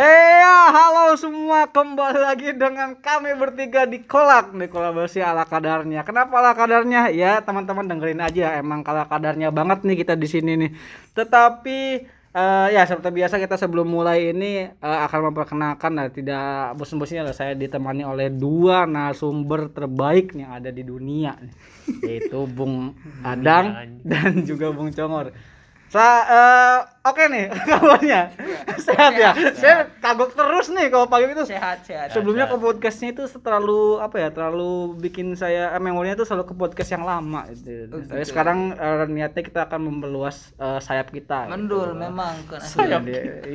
Eh ya, halo semua kembali lagi dengan kami bertiga di kolak nih kolaborasi ala kadarnya. Kenapa ala kadarnya? Ya teman-teman dengerin aja, emang ala kadarnya banget nih kita di sini nih. Tetapi eh, ya seperti biasa kita sebelum mulai ini eh, akan memperkenalkan nah, tidak bosan-bosannya lah saya ditemani oleh dua narasumber terbaik yang ada di dunia yaitu Bung Adang dan juga Bung Congor. Sa eh, oke nih kabarnya sehat ya. Saya kagok terus nih kalau pagi itu. sehat sehat Sebelumnya ke podcastnya itu terlalu apa ya terlalu bikin saya eh, memorinya itu selalu ke podcast yang lama gitu. Oh, Tapi gitu. sekarang eh, niatnya kita akan memperluas eh, sayap kita. mendul gitu. memang kan Sayap.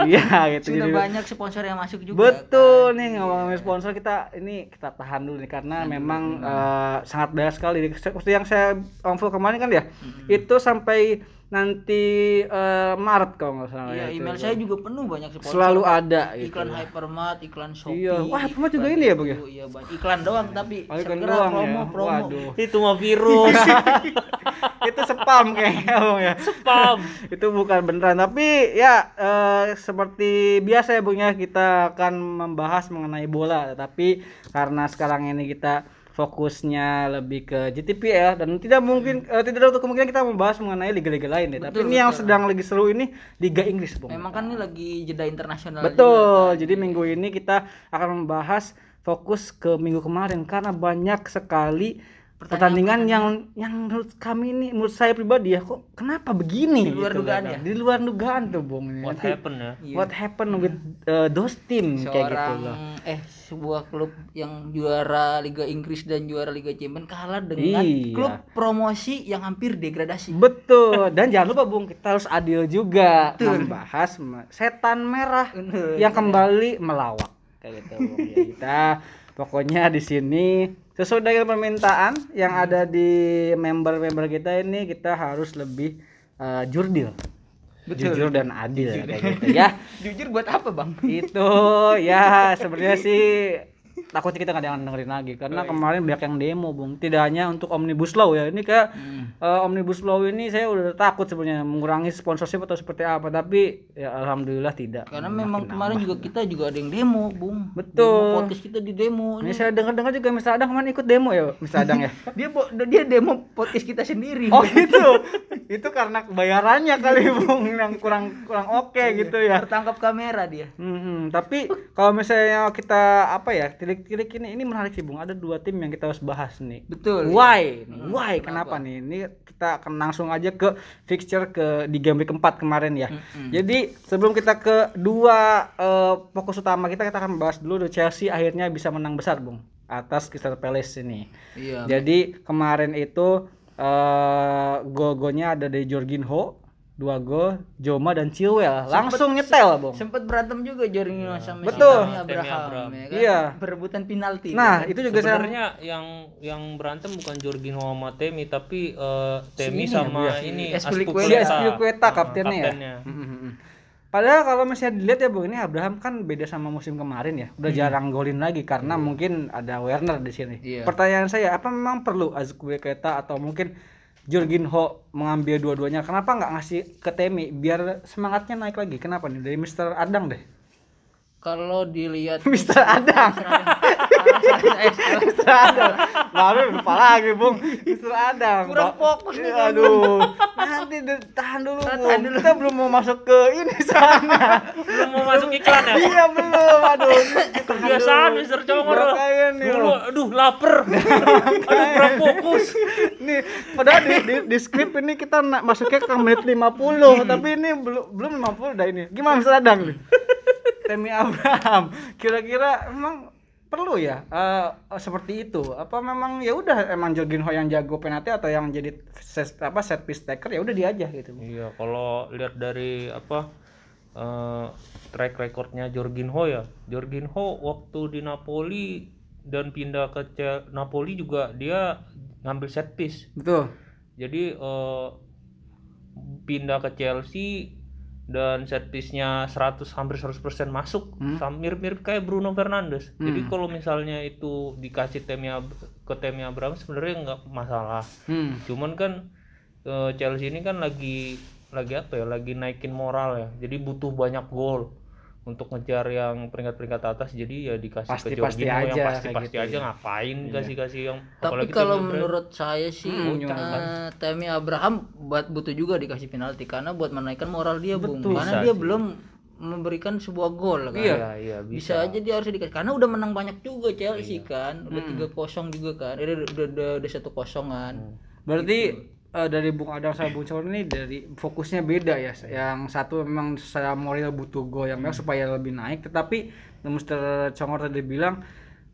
Iya gitu. sudah Jadi- banyak sponsor yang masuk juga Betul kan? nih ngomongin sponsor kita ini kita tahan dulu nih karena memang eh, sangat banyak sekali seperti yang saya info kemarin kan ya itu sampai nanti eh, Maret kalau nggak salah iya ya, itu. email saya juga penuh banyak sponsor selalu ada gitu. iklan Hypermart iklan Shopee Iya. Wah, Hypermart juga iklan ini ya, Bang, ya? iya Bang. iklan doang tapi Oh, iklan segera doang promo ya? promo Waduh. Itu mah virus. itu spam kayaknya Bung ya. Spam. itu bukan beneran tapi ya eh, seperti biasa ya Bung ya kita akan membahas mengenai bola tapi karena sekarang ini kita fokusnya lebih ke GTP ya dan tidak mungkin eh, tidak ada kemungkinan kita membahas mengenai liga-liga lain ya tapi Betul, ini yang sedang lagi seru ini Liga Inggris Bung memang kan ini lagi jeda internasional Betul. juga, kan? Jadi minggu ini kita akan membahas fokus ke minggu kemarin karena banyak sekali pertandingan yang yang menurut kami ini menurut saya pribadi ya kok kenapa begini Di luar gitu dugaan kan. ya? Di luar dugaan tuh, Bung. Ini What nanti happened ya? Iya. What happened with uh, those team kayak gitu seorang loh. eh sebuah klub yang juara Liga Inggris dan juara Liga Champions kalah dengan Iya. klub promosi yang hampir degradasi Betul. Dan jangan lupa Bung, kita harus adil juga Betul. membahas me- setan merah yang kembali melawak kayak gitu Bung. Ya, kita pokoknya di sini sesuai dengan permintaan yang ada di member-member kita ini kita harus lebih uh, jurdil. Betul. Jujur dan adil kayak gitu ya. jujur buat apa bang itu ya sebenarnya sih takutnya kita nggak ada yang dengerin lagi karena kemarin banyak yang demo bung. Tidak hanya untuk omnibus law ya ini kayak eh, omnibus law ini saya udah takut sebenarnya mengurangi sponsorship atau seperti apa tapi ya alhamdulillah tidak. Karena memang kemarin juga kita juga ada yang demo bung. Betul. demo podcast kita di demo ini ini. saya dengar-dengar juga Mr. Adang kemarin ikut demo ya Mr. Adang ya? Dia dia demo podcast kita sendiri. Oh gitu. Itu karena bayarannya kali bung yang kurang kurang oke gitu ya. Tertangkap kamera dia. Hmm, tapi kalau misalnya kita apa ya tilik-tilik ini ini menarik sih bung ada dua tim yang kita harus bahas nih betul Why? nih? Hmm, Why? Kenapa? nih? Ini kita akan langsung aja ke fixture ke di game week keempat kemarin ya. Mm-mm. Jadi sebelum kita ke dua eh, fokus utama kita kita akan bahas dulu Chelsea akhirnya bisa menang besar, Bung, atas Crystal Palace ini. iya Jadi kemarin itu eh gol-golnya ada dari Jorginho, dua gol, Joma dan Chilwell. Langsung nyetel, Bung. sempat berantem juga Jorginho sama Betul. si Abraham, Abraham. ya kan? Iya. berebutan penalti Nah, kan? itu juga saya Sebenarnya yang yang berantem bukan Jorginho sama Temi tapi eh, Temi ini sama ya, si ini Espilicueta. Dia Espilicueta Ah, kaptennya ya. kaptennya. Mm, mm, mm. Padahal kalau misalnya dilihat ya Bung, ini Abraham kan beda sama musim kemarin ya. Udah jarang golin lagi karena mungkin ada Werner di sini. Iya. Pertanyaan saya, apa memang perlu Azpilicueta atau mungkin Jorginho mengambil dua-duanya? Kenapa nggak ngasih ke Temi biar semangatnya naik lagi? Kenapa nih? Dari Mr. Adang deh. kalau dilihat. Adang. Mr. Adang. Baru lupa lagi, Bung. Mr. Adang. Kurang fokus nih, Iya, Aduh. Nanti tahan dulu, Tahan dulu. Kita belum mau masuk ke ini sana. Belum mau masuk iklan ya? iya, belum. Aduh. Kebiasaan. Mister Congor. Dulu, aduh lapar. aduh kurang fokus. Nih, padahal di, di, di skrip ini kita masuknya ke menit 50, tapi ini belum belum 50 dah ini. Gimana. Adang nih? Temi Abraham. Kira-kira emang perlu ya eh, seperti itu. Apa memang ya udah emang Jorginho yang jago penalti atau yang jadi set, apa set piece taker ya udah dia aja gitu. Iya, kalau lihat dari apa eh, track recordnya Jorginho ya, Jorginho waktu di Napoli dan pindah ke Ce- Napoli juga dia ngambil set piece. betul. Jadi eh, pindah ke Chelsea dan set piece-nya 100 hampir 100% masuk Hmm. Mirip-mirip kayak Bruno Fernandes. Jadi Hmm. kalau misalnya itu dikasih Temi Ab- ke Temi Abraham sebenarnya nggak masalah. hmm. Cuman kan eh, Chelsea ini kan lagi lagi apa ya? Lagi naikin moral ya. Jadi butuh banyak gol. Untuk ngejar yang peringkat-peringkat atas jadi ya dikasih Pasti- ke pasti yang aja, pasti-pasti kayak gitu aja ya. ngapain kasih-kasih yang Tapi apalagi kalau Temi Abraham. menurut saya sih Hmm, eh, gimana? Tammy Abraham buat butuh juga dikasih penalti karena buat menaikkan moral dia, Bung. Betul. Karena Bisa dia sih. belum memberikan sebuah gol kan. Iya. Iya, iya, Bisa aja dia harus dikasih karena udah menang banyak juga Chelsea Iya. kan. Udah Hmm. 3-0 juga kan. Eh, udah udah udah, udah 1-0 kan. Hmm. Berarti eh, dari Bung Adang sama Bung Cawar ini dari fokusnya beda ya. Yang satu memang secara moral butuh gol yang memang supaya lebih naik, tetapi Mr. Congor tadi bilang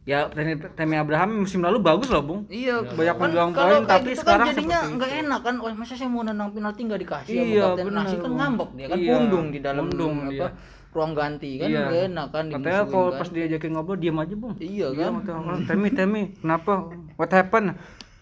ya Temi Abraham musim lalu bagus loh, Bung. Iya, Banyak kan poin tapi gitu sekarang kan jadinya nggak enak kan. Wah, masa saya mau nendang penalti nggak dikasih Iya, benar, Nasi kan ngambek dia kan Iya, pundung di dalam pundung apa dia. ruang ganti kan Iya. nggak enak kan Katanya kalau kan. pas diajakin ngobrol diam aja, Bung. Iya Iya, kan. Temi, Temi, kenapa? What happened?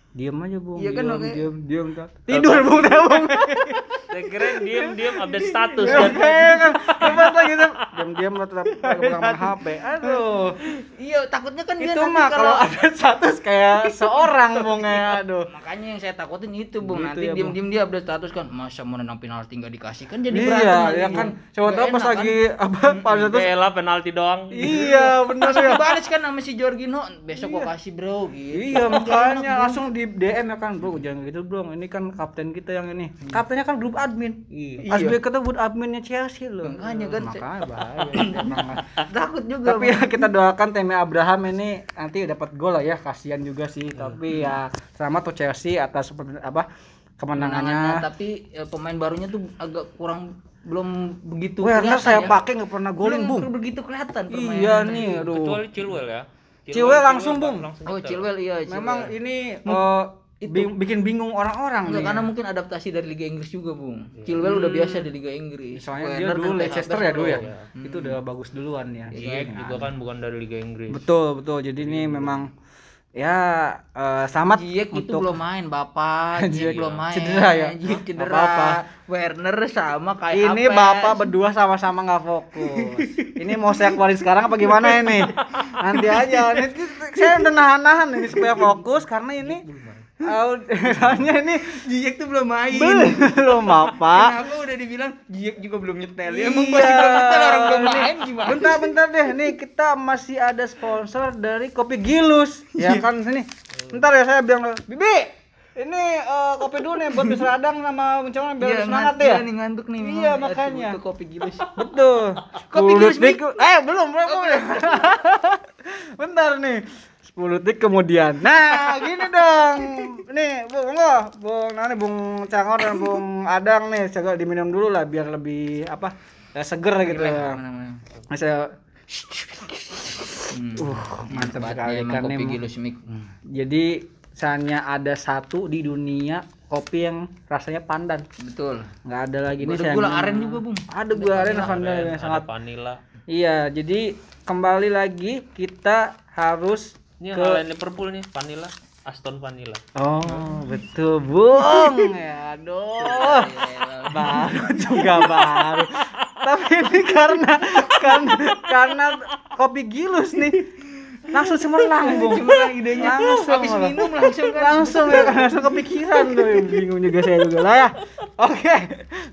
Diam aja, Bung. Iya kan, diam, diam, diam, Tidur, Bung, dah, Bung. Saya kira diam-diam update status Ya, kan. kan. Lepas lagi tuh. Diam-diam lo tetap pegang HP. Aduh. Iya, takutnya kan dia Itu nanti mah kalau ada status kayak seorang, Bung ya. Aduh. makanya yang saya takutin itu bung Gitu nanti ya, diem dia update status kan masa mau nendang penalti nggak dikasih kan jadi berantem Iya, lagi, ya Bung. kan. Coba tahu pas kan? lagi apa pas status. Bela penalti doang. Iya, benar ya. dibalas kan sama si Jorginho besok gua kasih bro gitu Iya makanya langsung di DM ya kan bro jangan gitu bro ini kan kapten kita yang ini kaptennya kan grup admin Iya. Asbi kita grup adminnya Chelsea loh Makanya kan, makanya. Takut juga tapi ya kita doakan Temi Abraham ini nanti dapat gol lah ya kasihan juga sih tapi ya selamat tuh Chelsea atas seperti apa kemenangannya kemenangannya tapi ya, pemain barunya tuh agak kurang belum begitu Werner kelihatan saya ya. pakai nggak pernah golin belum bung begitu kelihatan iya nih aduh Kecuali Chilwell ya. Chilwell langsung, Bung. oh nyetel. Chilwell iya Chilwell. memang ini eh, bing- bikin bingung orang-orang Enggak, nih. karena mungkin adaptasi dari Liga Inggris juga, Bung. Chilwell udah biasa di Liga Inggris. soalnya dia Werner dulu Leicester ya dulu ya Pro. itu udah bagus duluan ya Ziyech juga kan bukan dari Liga Inggris. betul betul jadi ini memang ya eh, selamat Ziyech itu untuk belum main, Bapak. Ziyech belum main. cedera ya? Ziyech cedera. Apa-apa. Werner sama kayak ini bapak berdua sama-sama nggak fokus ini mau saya keluarin sekarang apa gimana ini nanti aja ini saya udah nahan-nahan ini supaya fokus karena ini soalnya ini Ziyech tuh belum main. belum apa Kenapa udah dibilang Ziyech juga belum nyetel? Iya. Ya emang pasti belum nyetel orang belum main gimana? bentar bentar deh nih kita masih ada sponsor dari kopi Gilus ya kan sini bentar ya saya bilang Bibi ini eh, kopi dulu nih buat radang sama mencoba biar Iya, semangat ya iya nih ngantuk nih. Iya, makanya. Itu kopi gilus. Betul. Kopi 10 Gilus. Eh, belum, belum. belum. Bentar nih. 10 detik kemudian. Nah, gini dong. Nih, Bung Lo, Bung Nani, Bung Cangor dan Bung Adang nih, coba diminum dulu lah biar lebih apa? ya, seger gitu ya. Masa Hmm. uh, mantap sekali kan kopi nih. gilus mik. Jadi hanya ada satu di dunia kopi yang rasanya pandan. Betul. nggak ada lagi nih Ada gula aren juga, Bung. ada gula aren pandan Ada, yang sangat ada vanilla. Iya, jadi kembali lagi kita harus Ini yang ke ngalahin Liverpool nih, vanilla. Aston Vanilla. Oh, betul, Bung. ya, aduh. baru juga baru. Tapi ini karena karena karena kopi gilus nih. Langsung cemerlang, Bung. Cemerlang idenya. Langsung. Habis minum langsung kan. langsung ya kan langsung kepikiran tuh bingung juga saya juga. Lah ya. Oke.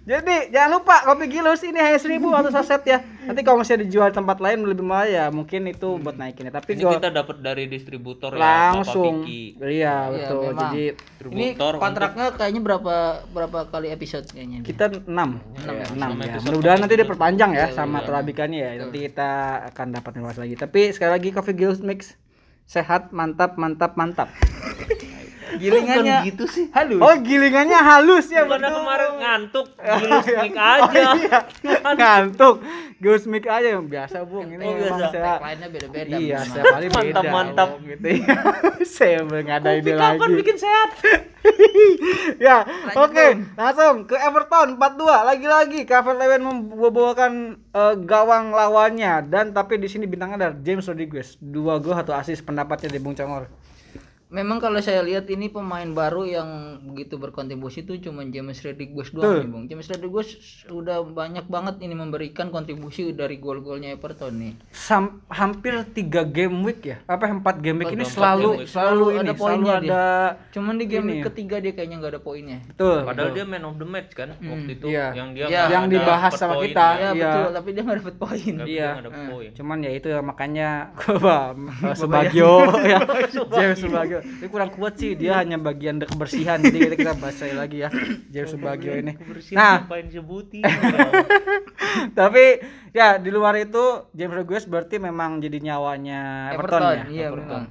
Jadi jangan lupa kopi gilus. Ini hanya seribu atau saset ya. Nanti kalau misalnya dijual di tempat lain lebih mahal ya. Mungkin itu buat naikin ya. Tapi Ini kita dapat dari distributor ya, langsung. Iya Iya, betul. jadi Ini kontraknya kayaknya berapa berapa kali episode kayaknya? kita enam. Enam ya, ya, ya mudah-mudahan nanti dia episode. perpanjang ya Iya, sama iya. terabikannya ya. Nanti kita akan dapat informasi lagi. Tapi sekali lagi coffee gilus mix. Sehat mantap mantap mantap Gilingannya Bukan gitu sih. halus. oh gilingannya halus ya betul. kemarin ngantuk, gilus mic aja. Oh, iya. ngantuk Gus mic aja yang biasa bung ini Oh, memang biasa. saya beda-beda. iya Bung. setiap kali beda Mantap, mantap. Gitu ya saya nggak ada ide Kapan lagi bikin sehat? ya oke Bung. langsung ke Everton 4-2 lagi-lagi Calvert Lewin membawakan eh, gawang lawannya dan tapi di sini bintangnya ada James Rodriguez dua gol satu asis pendapatnya di Bung Congor memang kalau saya lihat ini pemain baru yang begitu berkontribusi itu cuma James Rodriguez doang nih, Bung. James Rodriguez sudah banyak banget ini memberikan kontribusi dari gol-golnya Everton nih. Sam- hampir tiga game week ya apa empat game week ini selalu game week. selalu Selalu ini ada selalu poinnya dia. ada Cuman di game Ini week ya. ketiga dia kayaknya nggak ada poinnya. betul Padahal dia man of the match kan waktu itu iya. yang dia Ya, nggak yang dibahas sama poin kita. ya. Ya Iya. betul, tapi dia nggak dapet poin. Iya. dia dapet poin. cuman ya itu ya makanya gua Subagio ya James Subagio ini kurang kuat sih. Dia hanya bagian kebersihan. Jadi kita, kita bahas lagi ya James Subagio ini. nah. sebutin tapi ya di luar itu James Rodriguez berarti memang jadi nyawanya Everton, Everton, ya iya Everton. memang.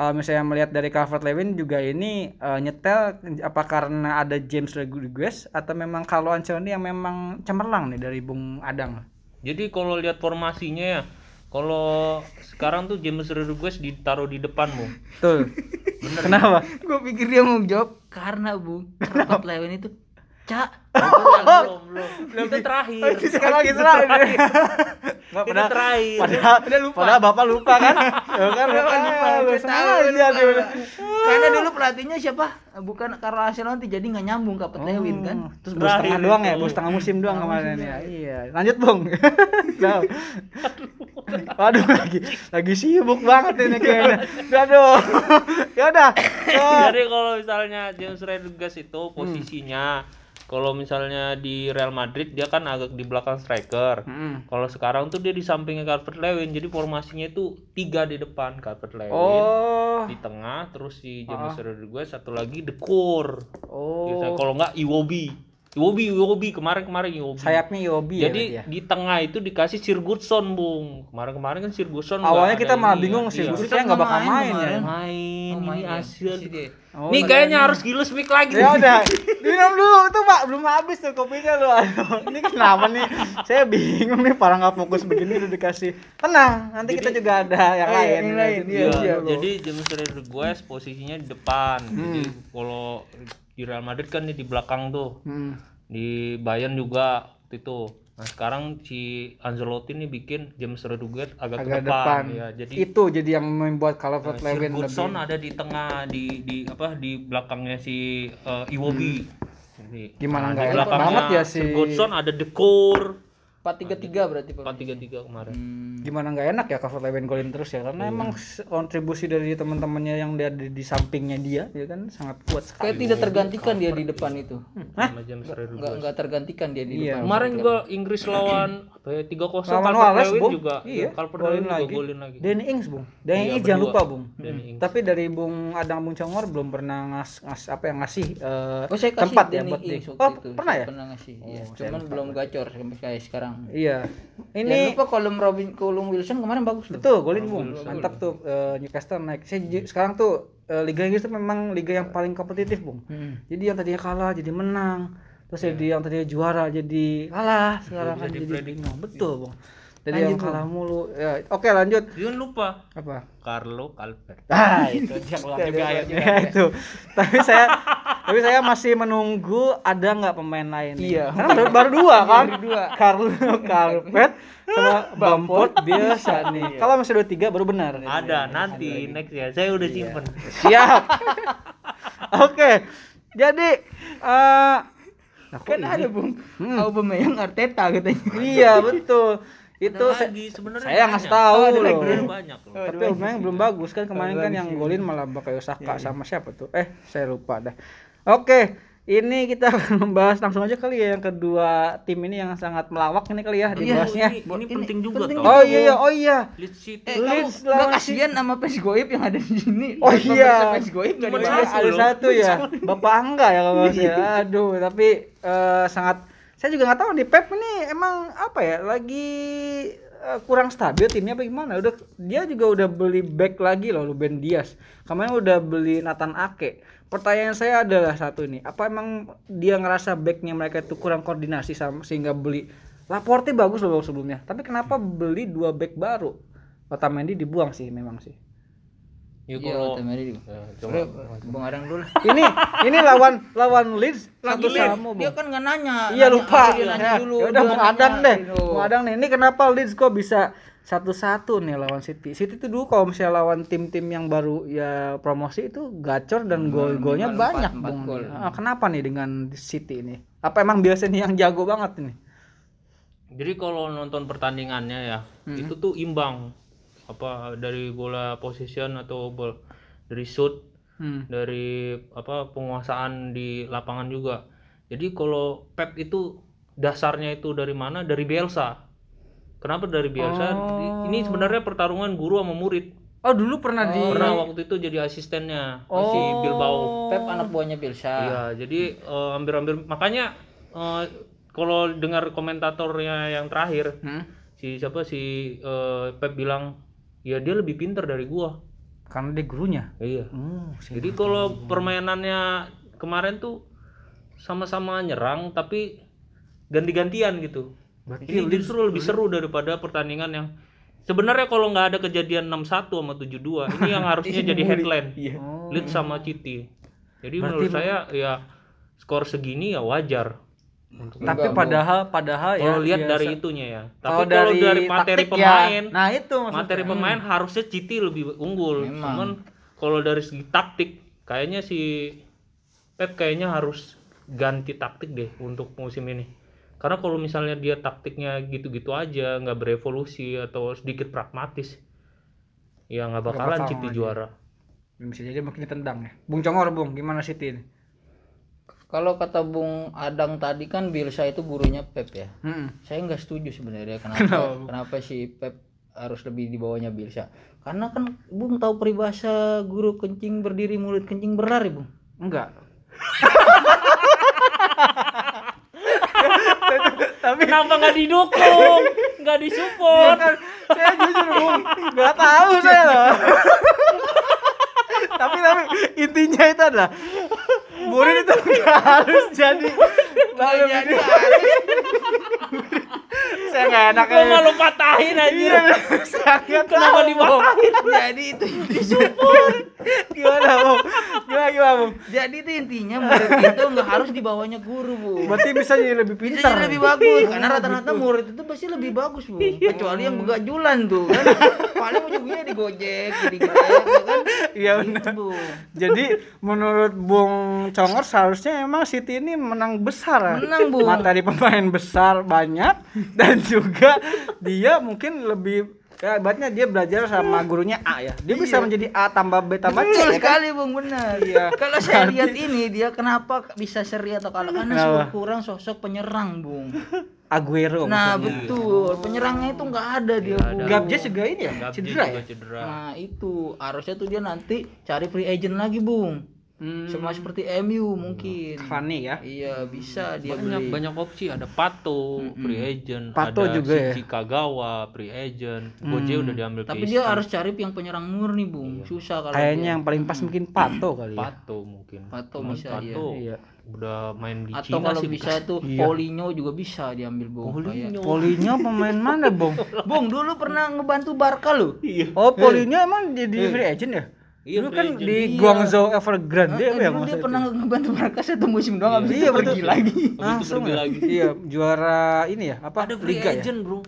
kalau misalnya melihat dari Calvert Lewin juga ini eh, nyetel apa karena ada James Rodriguez atau memang kalau Ancelotti yang memang cemerlang nih dari Bung Adang? Jadi kalau lihat formasinya ya, kalau sekarang tuh James Rodriguez ditaruh di depan mu. betul. Kenapa? Gue pikir dia mau jawab karena Bung, Robert Lewin itu cak. belum, belum. Itu terakhir. sekarang lagi serah ini. Nggak, Itu padahal, terakhir. padahal, padahal bapak lupa kan ya kan lupa, lu gue tahu, lupa. dia Karena dulu pelatihnya siapa? Bukan Carlo Ancelotti jadi nggak nyambung ke Robert Lewin kan. Hmm, terus baru setengah Terakhir doang ya baru setengah musim doang kemarin ya iya lanjut bung. Waduh lagi lagi sibuk banget ini kayaknya. Aduh. ya udah. Oh, Jadi kalau misalnya James Rodriguez itu posisinya kalau misalnya di Real Madrid dia kan agak di belakang striker. Mm. Kalau sekarang tuh dia di sampingnya Calvert Lewin. Jadi formasinya itu tiga di depan Calvert Lewin. Oh. Di tengah terus si James Rodriguez satu lagi Core. Oh. Gitu. Kalau nggak Iwobi. Iwobi, Iwobi kemarin-kemarin Iwobi. Sayapnya Yobi ya. Jadi berarti ya? di tengah itu dikasih Sirgutson, Bung. Kemarin-kemarin kan Sirgutson Awalnya kita malah ini bingung ya. sih, Iya. Nggak bakal main main ya. kemarin. Main, Oh, main ini ya. Isi dia. Oh, Nih kayaknya harus gilus mic lagi. Ya udah, minum dulu itu Pak, belum habis tuh kopinya lu. Ini kenapa nih? Saya bingung nih, para nggak fokus begini udah dikasih. Tenang, nanti kita juga ada yang lain. yang lain, Iya, iya, iya, jadi James Rodriguez posisinya di depan. Jadi Hmm. kalau di Real Madrid kan di belakang tuh. Hmm. Di Bayern juga itu. Nah, sekarang si Ancelotti nih bikin James Rodriguez agak, Agak ke depan. depan. Ya, jadi itu jadi yang membuat Calvert Lewin Sigurdsson lebih ada di tengah di di apa di belakangnya si eh, Iwobi. Jadi, Hmm. Gimana nah, nggak enak belakangnya banget ya si- Sigurdsson ada Dekor 4-3-3 berarti Pak. 4-3-3 kemarin. Hmm. gimana nggak enak ya Calvert Lewin golin terus ya karena emang s- kontribusi dari teman-temannya yang dia di, di sampingnya dia ya kan sangat kuat sekali. Kayak tidak tergantikan dia di depan itu. Nggak nggak tergantikan dia di Iya. depan. Kemarin juga Inggris lawan apa ya 3-0 Lawan Calvert Wales, Lewin Bung. juga. Iya, Calvert golin Lewin juga lagi. golin lagi. Danny Ings bung, Danny Iya, Ings jangan lupa bung. Ings. Tapi dari bung Adang Bung Congor belum pernah ngas, ngas apa yang ngasih eh, Oh, tempat ya buat di. Ings waktu Oh itu. pernah ya? Pernah ngasih. iya. Oh, Cuman belum gacor sampai kayak sekarang. Iya. Jangan Ini lupa kolom Robin kolom Wilson kemarin bagus loh. betul golin bung, mantap tuh eh, Newcastle naik. Saya sekarang tuh eh, Liga Inggris tuh memang liga yang paling kompetitif bung. Hmm. Jadi yang tadinya kalah jadi menang, terus jadi yang tadinya juara jadi kalah, sekarang kan jadi bingung. Betul bung. Jadi yang kalah mulu. Ya, oke lanjut. Jangan lupa Apa? Carlo Calvert. Ah itu dia keluar juga akhirnya itu. Tapi saya tapi saya masih menunggu ada nggak pemain lain. nih. Iya. Karena baru, baru dua kan. Baru dua. Carlo Carpet sama Bampot biasa nih. Kalau masih dua tiga baru benar. Ada nanti next ya. Saya udah simpen. Siap. Oke. Jadi eh nah, Kan ini? ada Bung. Hmm. Aubameyang Arteta katanya. Iya betul. Itu Ada saya, lagi sebenarnya. saya banyak. ngasih tahu ada loh. banyak loh. tapi memang belum bagus kan kemarin kan yang golin malah Bakayo Saka sama siapa tuh eh saya lupa dah oke ini kita akan membahas langsung aja kali ya yang kedua tim ini yang sangat melawak ini kali ya dibahasnya Ini, ini penting juga penting tau. oh iya iya oh iya Leeds City. Eh, Leeds nggak lawan kasihan sama pes goib yang ada di sini. Oh iya. Pes goib nggak satu ada satu ya bapak angga ya kalau nggak salah. aduh tapi eh, sangat saya juga nggak tahu di Pep ini emang apa ya lagi eh, kurang stabil timnya apa gimana? Udah dia juga udah beli back lagi loh Ruben Dias. Kemarin udah beli Nathan Ake. Pertanyaan saya adalah satu ini apa emang dia ngerasa backnya mereka itu kurang koordinasi sama sehingga beli? Laporte bagus loh sebelumnya tapi kenapa beli dua back baru? Otamendi dibuang sih memang sih Ya Iya, kalau. Ya, coba. Bung Arang dulu. lah. ini ini lawan lawan Leeds satu sama dia kan nggak nanya. Iya lupa. dia nanya Ya, dulu. ya udah nanya, adang deh. Mau adang nih. Ini kenapa Leeds kok bisa satu-satu nih lawan City. City itu dulu kalau misalnya lawan tim-tim yang baru ya promosi itu gacor dan gol-golnya empat- banyak, empat Bung. gol. Ah, kenapa nih dengan City ini? Apa emang biasanya yang jago banget ini? Jadi kalau nonton pertandingannya ya, itu tuh imbang. Apa dari bola position atau bol dari shoot, Hmm. dari apa penguasaan di lapangan juga. Jadi kalau Pep itu dasarnya itu dari mana? Dari Bielsa. Kenapa dari Bielsa? Di- Ini sebenarnya pertarungan guru sama murid. Oh, dulu pernah di Pernah waktu itu jadi asistennya Oh. si Bilbao. Pep anak buahnya Bielsa. Iya, jadi eh, hampir-hampir makanya eh, kalau dengar komentatornya yang terakhir Hmm? si siapa si eh, Pep bilang ya dia lebih pintar dari gua. Karena dia gurunya. Iya. Oh, Jadi kalau permainannya kemarin tuh sama-sama nyerang tapi ganti-gantian gitu. Berarti Ini justru lebih seru daripada pertandingan yang sebenarnya kalau nggak ada kejadian 61 sama 72 ini yang harusnya jadi headline. Iya. Leeds sama City. Jadi menurut saya ya skor segini ya wajar. Tapi padahal padahal ya Kalau lihat biasa- dari itunya ya. kalau Tapi kalau dari, materi taktik ya, pemain, nah itu maksudnya. materi pemain harusnya City lebih unggul. Memang. Cuman kalau dari segi taktik kayaknya si Pep kayaknya harus ganti taktik deh untuk musim ini. Karena kalau misalnya dia taktiknya gitu-gitu aja, nggak berevolusi atau sedikit pragmatis, ya nggak bakalan aja. juara. bisa jadi makin ditendang ya. Bung Congor, Bung, gimana City ini? Kalau kata Bung Adang tadi kan Bielsa itu gurunya Pep ya. Hmm. Saya nggak setuju sebenarnya kenapa kenapa si Pep harus lebih di bawahnya Bielsa. Karena kan Bung tahu peribahasa guru kencing berdiri mulut kencing berlari, Bung. Enggak. Tapi Kenapa nggak didukung, nggak disupport? kan saya jujur Bung, nggak tahu saya loh. tapi tapi intinya itu adalah Burin itu nggak harus jadi lalu jadi saya nggak enak Kok malu patahin aja? Iya, saya Kenapa dipatahin? Jadi itu disupport. Gimana Bung? Gimana gimana Bung? Jadi itu intinya murid itu nggak harus di bawahnya guru, Bu. Berarti bisa jadi lebih Bisa pintar. jadi lebih bagus karena rata-rata murid itu pasti lebih bagus bu kecuali yang begajulan tuh kan paling ujungnya digojek jadi grab ya kan Iya Gitu, benar. bu Jadi menurut Bung Congor seharusnya emang City ini menang besar ya. Menang, Bung. Materi pemain besar banyak dan juga dia mungkin lebih ya ibaratnya dia belajar sama gurunya A ya. Dia bisa menjadi A tambah B tambah C betul ya kan? sekali bung benar Iya. kalau saya lihat ini dia kenapa bisa seri atau kalah karena kurang sosok penyerang bung Aguero nah maksudnya. betul penyerangnya itu nggak ada dia bu Gabjes juga ini ya Gabje cedera ya. cedera. nah itu harusnya tuh dia nanti cari free agent lagi bung Hmm, sama seperti MU mungkin. Cavani ya. iya bisa dia banyak beli. banyak opsi. Ada Pato free agent. Pato ada juga ya? Shinji Kagawa free agent. Goje udah diambil Tapi dia harus cari yang penyerang murni, Bung. Susah kalau Kayaknya yang paling pas mungkin Pato kali ya. Pato mungkin. Pato Cuman bisa, Pato Iya. udah main di atau Cina kalau sih bisa tuh Iya. Paulinho juga bisa diambil, Bung. Kayak- Polinya pemain mana, Bung? Bung, dulu pernah ngebantu Barca loh. iya. Oh, Polinya emang jadi free agent ya? Iya, Dulu kan di Guangzhou Evergrande Eh, ya dulu masa dia itu? pernah ngebantu Barca satu musim doang habis Iya, itu betul. pergi lagi. Habis itu Langsung pergi ya? lagi Iya, juara ini ya, apa? ada free Liga ya? agent bro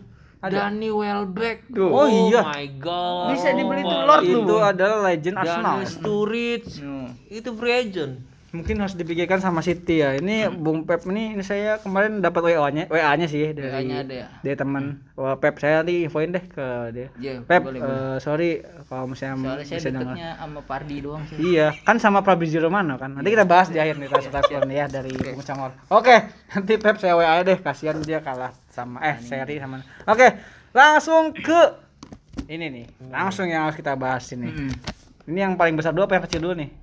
Danny Welbeck Tuh. Oh, iya. my god Bisa dibeli tuh Wah, Lord Itu tuh. adalah legend Arsenal. Danny Sturridge Hmm. itu free agent Mungkin harus dipikirkan sama City ya. Ini Bung Pep ini, ini saya kemarin dapat WA-nya, WA-nya sih dari WA-nya ada ya? dari teman. Wah, Pep saya nanti infoin deh ke dia. Iya, Pep, boleh, eh, sorry kalau misalnya Soalnya saya bisa dengar. deketnya sama Pardi doang sih. Iya, kan sama Fabrizio Romano kan. Nanti kita bahas di akhir nih transfer ya dari Bung Congor. Oke, nanti Pep saya WA deh, kasihan dia kalah sama eh seri sama. Oke, langsung ke ini nih. Langsung yang harus kita bahas ini. Mm-mm. Ini yang paling besar dulu apa yang kecil dulu nih?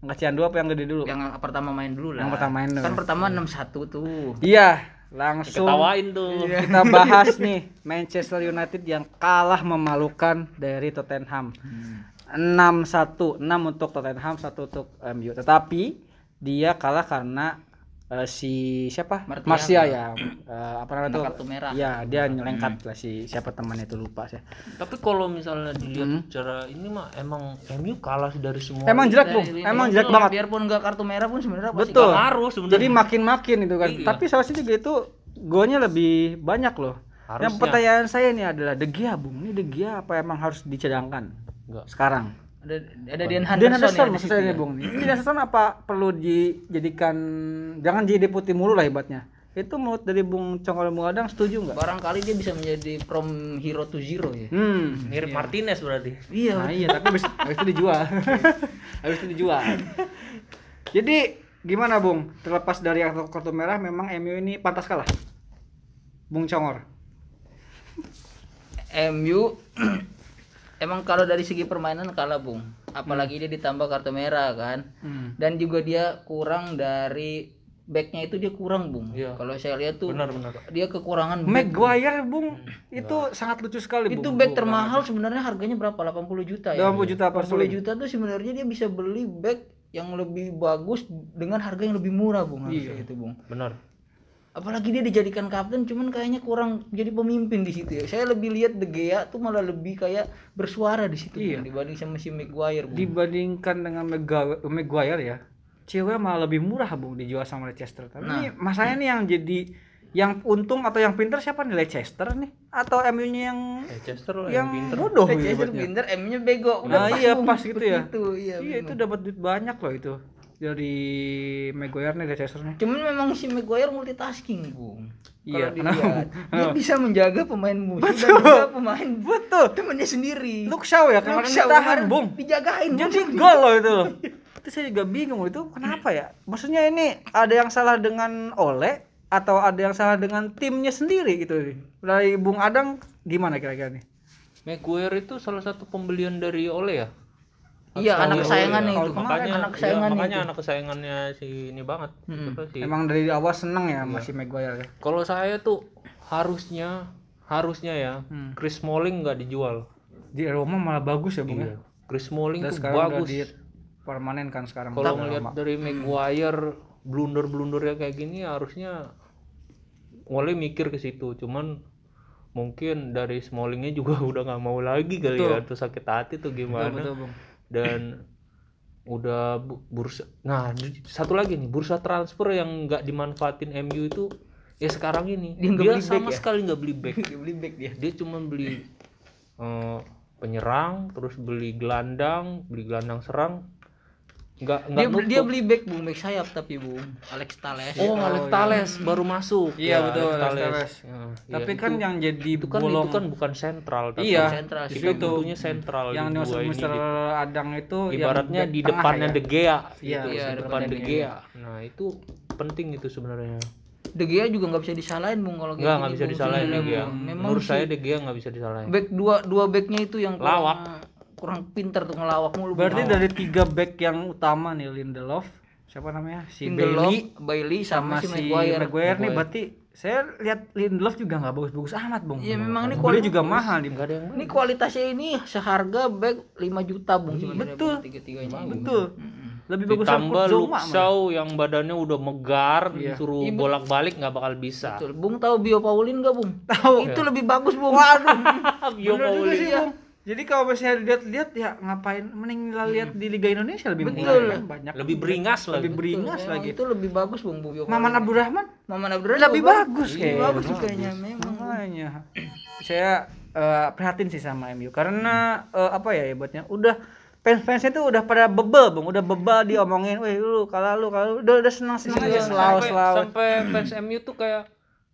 Yang kecilan dulu apa yang gede dulu? Yang pertama main dulu lah. Yang pertama main dulu. Kan pertama 6-1 tuh. Iya, langsung ketawain tuh kita bahas nih Manchester United yang kalah memalukan dari Tottenham. 6-1, 6 untuk Tottenham, 1 untuk MU. Tetapi dia kalah karena eh, si siapa? Martial. Martial ya. Eh, apa namanya tuh? kartu merah. Iya, dia nyelengkat lah si siapa temannya itu lupa saya. tapi kalau misalnya dilihat Hmm. secara ini mah emang MU kalah dari semua Emang jelek, Bung. Emang jelek banget. Biarpun enggak kartu merah pun sebenarnya pasti Betul. ngaruh sebenarnya Jadi makin-makin itu kan. Iya. Tapi seharusnya juga itu golnya lebih banyak loh. Harusnya. Yang pertanyaan saya nih adalah De Gea, Bung. Ini De Gea apa emang harus dicadangkan Enggak. sekarang? Ada ada Dean Dean Henderson, Henderson ya di maksud saya ya. nih, Bung. Ini Dean Henderson apa perlu dijadikan jangan jadi deputi mulu lah hebatnya. Itu menurut dari Bung Congol Muadang setuju nggak? Barangkali dia bisa menjadi from hero to zero ya. Hmm. Mirip Martinez berarti. Iya. Nah, iya, tapi habis, habis itu dijual. habis itu dijual. Jadi gimana, Bung? Terlepas dari kartu, kartu merah memang MU ini pantas kalah. Bung Congor. MU emang kalau dari segi permainan kalah bung apalagi dia ditambah kartu merah kan Hmm. dan juga dia kurang dari backnya itu dia kurang bung Iya. kalau saya lihat tuh Benar benar. dia kekurangan. Maguire, Bung, itu sangat lucu sekali, itu Bung. back termahal sebenarnya harganya berapa 80 juta ya 80 juta per 80 juta tuh sebenarnya dia bisa beli back yang lebih bagus dengan harga yang lebih murah bung Iya. itu bung Benar. Apalagi dia dijadikan kapten cuman kayaknya kurang jadi pemimpin di situ ya saya lebih lihat De Gea tuh malah lebih kayak bersuara di situ Iya. Dibanding sama si Maguire Bung. dibandingkan dengan Maguire, ya cewek malah lebih murah bung dijual sama Leicester tapi ini masalahnya nih yang jadi yang untung atau yang pinter siapa nih Leicester nih atau MU nya yang Leicester lah yang yang pinter. bodoh Leicester pinter, M-nya bego. Nah, iya, Bung. pas gitu ya. Begitu, iya. iya itu dapat duit banyak loh itu dari Maguire nih Leicester nih Cuman memang si Maguire multitasking, Bung. Iya, Kalau dilihat, kenapa? dia bisa menjaga pemain musuh dan juga pemain betul temannya sendiri. Luke Shaw ya kemarin Luke Shaw ditahan kemarin bung Dijagain, Bung. jadi gol loh itu loh itu saya juga bingung itu kenapa ya maksudnya ini ada yang salah dengan Ole atau ada yang salah dengan timnya sendiri gitu nih dari Bung Adang gimana kira-kira nih Maguire itu salah satu pembelian dari Ole ya. Iya, anak kesayangannya Kalau itu. kemarin, Makanya anak iya, kesayangannya makanya itu. anak kesayangannya si ini banget. Hmm. Sih? emang dari awal seneng ya masih Maguire ya Kalau saya tuh harusnya harusnya ya Hmm. Chris Smalling nggak dijual. di Roma malah bagus ya Bung ya Iya. Chris Smalling dan tuh bagus. di permanen kan sekarang Kalau ngelihat dari Maguire blunder-blundernya kayak gini harusnya Ole mikir ke situ. Cuman mungkin dari Smallingnya juga udah nggak mau lagi kali ya tuh sakit hati tuh gimana betul Bung dan udah bu- bursa nah satu lagi nih bursa transfer yang nggak dimanfaatin MU itu ya sekarang ini Dia dia, beli back sama ya? sekali nggak beli back Dia beli back dia. dia cuma beli eh, penyerang terus beli gelandang beli gelandang serang nggak nggak Dia, nutup. dia beli back, Bung, back sayap tapi, Bung. Alex Tales. oh Alex Tales baru masuk Iya, Ya, betul, Alex Tales. Tales. Ya, tapi ya, kan itu, yang jadi itu kan bolong itu kan bukan sentral tapi Iya, sentral itu sih. itu. bentuknya sentral yang di dimaksud dua ini Mister di- Adang itu yang ibaratnya di depannya ya? De Gea Iya, gitu, iya, di depan depannya De Gea nah itu penting itu sebenarnya De Gea juga nggak bisa disalahin, Bung, kalau nggak nggak bisa disalahin De Gea menurut saya De Gea nggak bisa disalahin back dua dua backnya itu yang kurang, Lawak. Kurang pintar tuh ngelawak mulu. Berarti dari tiga back yang utama nih Lindelof, siapa namanya? Si Lindelof, Bailey Bailey sama, sama, si si Maguire. Maguire, nih berarti saya lihat Lindelof juga nggak bagus-bagus amat, Bung. Iya, memang ini kualitas- juga mahal nih. nggak ada yang Ini kualitasnya ini seharga back 5 juta, Bung, sebenarnya. betul. Bung, Tiga-tiganya. ini. Betul. Mm-mm. Lebih bagus ditambah. Shaw yang badannya udah megar Iya. disuruh bolak-balik nggak bakal bisa Betul. Bung tahu Bio Paulin nggak, Bung? Tahu. Itu lebih bagus, Bung. Waduh. Bio Bener juga Paulin. sih, Bung. Jadi kalau misalnya dilihat-lihat ya ngapain mending lihat di Liga Indonesia lebih Betul. kan banyak. lebih beringas lah lebih beringas lagi. Itu lebih bagus, Bung, Paulin. Maman Abdurrahman Maman Abdurrahman lebih bagus Lebih kayaknya. bagus sih kayaknya memang. Makanya saya eh, prihatin sih sama MU karena eh, apa ya hebatnya udah fans-fansnya tuh udah pada bebel bang udah bebel diomongin weh lu kalah lu kalah lu." udah udah senang senang aja selalu sampai, selalu sampai fans MU tuh kayak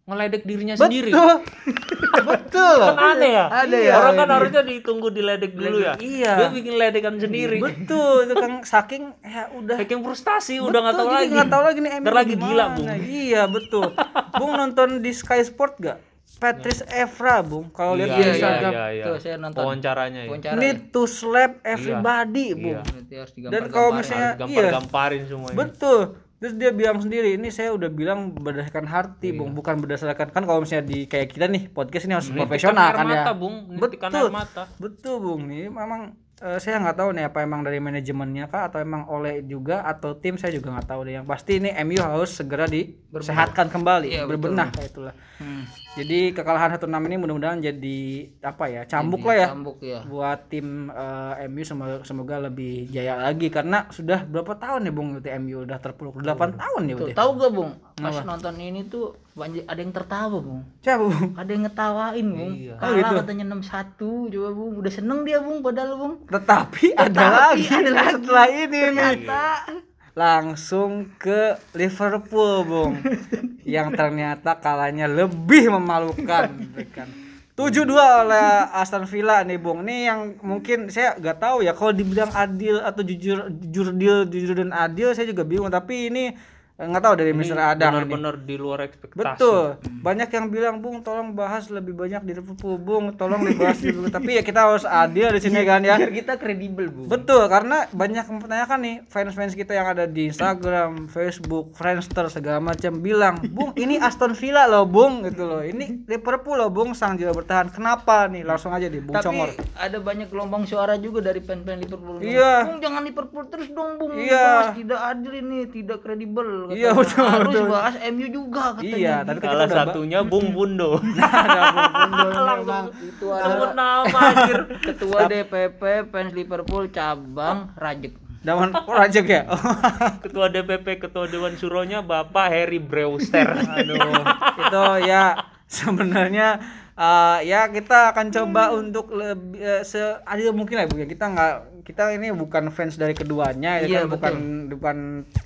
ngeledek dirinya sendiri. Betul. Betul kan aneh ya? Ada ya, orang kan ini. harusnya ditunggu diledek dulu ya. Iya. dia bikin ledekan sendiri. betul. Itu kan saking ya udah. Saking frustasi udah nggak tahu Betul, lagi. nggak tahu lagi nih Ntar lagi gimana. gila, Bung. iya betul. Bung nonton di Sky Sport gak Patrice Evra bung. Kalau lihat Iya, di iya, Instagram. iya, iya. Tuh, saya nonton. wawancaranya ya need to slap everybody bung. Iya. Berarti harus dan kalau misalnya iya. gampar-gamparin semuanya. Betul terus dia bilang sendiri ini saya udah bilang berdasarkan hati Iya. bung bukan berdasarkan kan kalau misalnya di kayak kita nih podcast ini harus Menitikkan profesional kan ya Bung. Betul mata. betul bung nih memang eh, saya nggak tahu nih apa emang dari manajemennya kah atau emang oleh juga atau tim saya juga nggak tahu deh yang pasti ini MU harus segera disehatkan kembali betul. berbenah kayak itulah Hmm. Jadi kekalahan satu enam ini mudah-mudahan jadi apa ya cambuk lah ya Cambuk ya. buat tim eh, MU semoga, semoga lebih jaya lagi karena sudah berapa tahun ya Bung itu MU udah terpuruk 8 tahun ya Tuh, berarti. tahu gak Bung? Pas nonton ini tuh banyak ada yang tertawa bung Siapa, Bung? ada yang ngetawain bung Iya. Oh, kalah gitu. katanya 61 coba bung udah seneng dia bung padahal bung Tetapi ada Tetapi lagi ada lagi. setelah ini nih. ternyata Langsung ke Liverpool, Bung. yang ternyata kalahnya lebih memalukan kan. 7-2 oleh Aston Villa nih, Bung. Ini yang mungkin saya nggak tahu ya kalau dibilang adil atau jujur jujur deal jujur dan adil saya juga bingung, tapi ini nggak tahu dari. Adang ini. benar-benar di luar ekspektasi Betul. Banyak yang bilang, "Bung, tolong bahas lebih banyak di Liverpool, Bung. Tolong dibahas di Liverpool." Tapi ya kita harus adil di sini kan ya. biar kita kredibel bung Betul, karena banyak yang mempertanyakan nih fans-fans kita yang ada di Instagram, Facebook, Friendster segala macam bilang, "Bung, ini Aston Villa loh, Bung." gitu loh. Ini Liverpool loh, Bung, sang juara bertahan. Kenapa nih? Langsung aja di Bung tapi Congor. ada banyak gelombang suara juga dari fan-fan Liverpool Bung. Iya. Bung jangan Liverpool terus dong Bung Iya. Bahas tidak adil ini tidak kredibel Iya, katanya. betul, harus betul. bahas MU juga katanya Iya, tapi kita salah udah satunya Bung Bundo ada Bung Bundul memang. itu sebut nama anjir ketua DPP fans Liverpool cabang Rajek Daman oh, Rajek ya? Ketua DPP ketua Dewan Suronya Bapak Harry Brewster Aduh, itu ya sebenarnya eh, ya kita akan coba untuk lebih eh, seadil mungkin lah Bu ya. Kita nggak kita ini bukan fans dari keduanya ya Iya, kan bukan bukan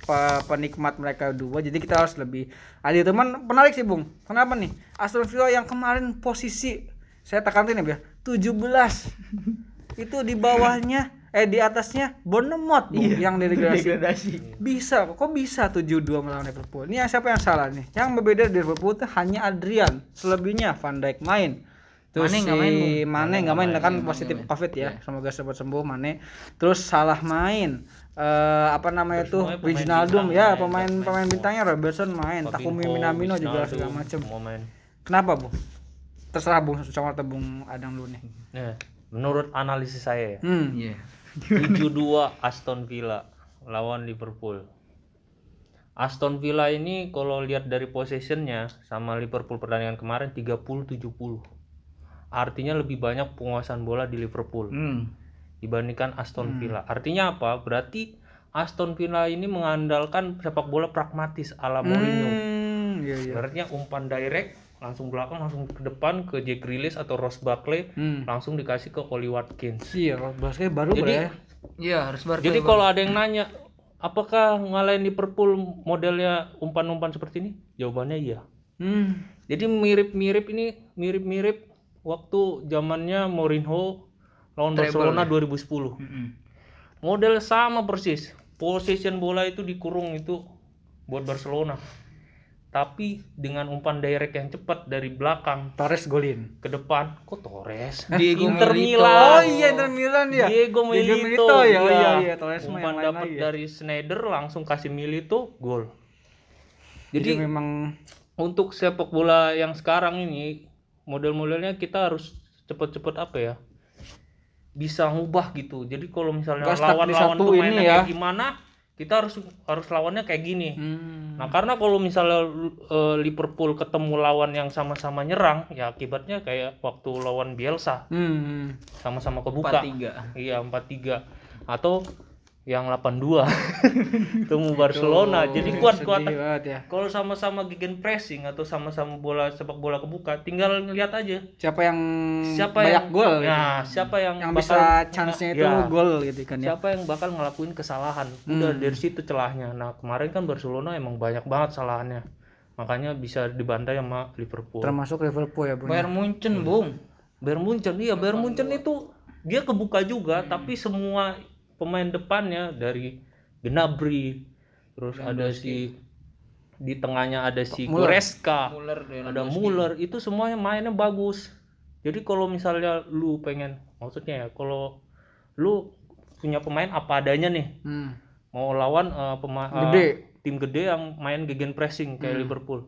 pe- penikmat mereka dua. Jadi kita harus lebih adil. Teman menarik sih, Bung. Kenapa nih? Aston Villa yang kemarin posisi saya tekankan ini ya, 17. itu di bawahnya eh di atasnya Bournemouth Bung, yang degradasi. Bisa, kok bisa 7-2 melawan Liverpool? Ini yang siapa yang salah nih? Yang berbeda di Liverpool itu hanya Adrian. Selebihnya Van Dijk main. Terus Mane si main. Mane nggak main, kan positif Covid ya. Semoga cepat sembuh Mane. Terus salah main. Eh apa namanya pemain Wijnaldum ya, main, pemain main pemain semua. bintangnya Robertson main, Takumi Minamino juga segala macam. main. Kenapa, Bu? Terserah Bung sama atau Bung Adang dulu nih. Nah, menurut analisis saya ya, Hmm. iya 7-2 Aston Villa lawan Liverpool. Aston Villa ini kalau lihat dari possessionnya sama Liverpool pertandingan kemarin 30-70. Artinya lebih banyak penguasaan bola di Liverpool hmm. dibandingkan Aston Villa. Artinya apa? Berarti Aston Villa ini mengandalkan sepak bola pragmatis ala Mourinho. Hmm, iya iya. Ibaratnya umpan direct langsung belakang langsung ke depan ke Jack Grealish atau Ross Barkley Hmm. langsung dikasih ke Oli Watkins. Iya, basket baru Jadi ya. iya harus bar Jadi kalau ada yang nanya, apakah ngalahin Liverpool modelnya umpan-umpan seperti ini? Jawabannya iya. Hmm. Jadi mirip-mirip ini mirip-mirip waktu zamannya Mourinho lawan Barcelona 2010. Mm-mm. Model sama persis. Possession bola itu dikurung itu buat Barcelona. Tapi dengan umpan direct yang cepat dari belakang Torres golin. ke depan, kok Torres? Diego Inter Milito. Milan. Oh iya Inter Milan ya. Diego Milito, Milito ya. Oh iya. iya iya Torres umpan dapat ya. dari Schneider langsung kasih Milito gol. Jadi, Jadi memang untuk sepak bola yang sekarang ini model-modelnya kita harus cepet-cepet apa ya bisa ngubah gitu. Jadi kalau misalnya lawan-lawan satu tuh ini mainnya ya. kayak gimana, kita harus harus lawannya kayak gini. hmm. Nah karena kalau misalnya eh, Liverpool ketemu lawan yang sama-sama nyerang, ya akibatnya kayak waktu lawan Bielsa Hmm. sama-sama kebuka. 4-3 Iya 4-3 atau yang 8-2 temu Barcelona. Jadi kuat-kuat. Ya. Kalau sama-sama gegen pressing atau sama-sama bola sepak bola kebuka, tinggal ngeliat aja Siapa yang siapa banyak yang gol gitu. Nah, siapa yang, yang bakal bisa chance-nya itu Ya. gol gitu kan ya. siapa yang bakal ngelakuin kesalahan. Udah dari situ celahnya. Nah, kemarin kan Barcelona emang banyak banget salahannya. Makanya bisa dibantai sama Liverpool. Termasuk Liverpool ya, Bung. Bayern Munchen bung Bayern Munchen iya Bayern Munchen itu dia kebuka juga tapi semua pemain depannya dari Gnabry terus ada si di tengahnya ada si Goreska dan ada Muller. Itu semuanya mainnya bagus. Jadi kalau misalnya lu pengen maksudnya ya kalau lu punya pemain apa adanya nih. Hmm. mau lawan eh, pema- eh, Gede. tim gede yang main gegen pressing kayak Liverpool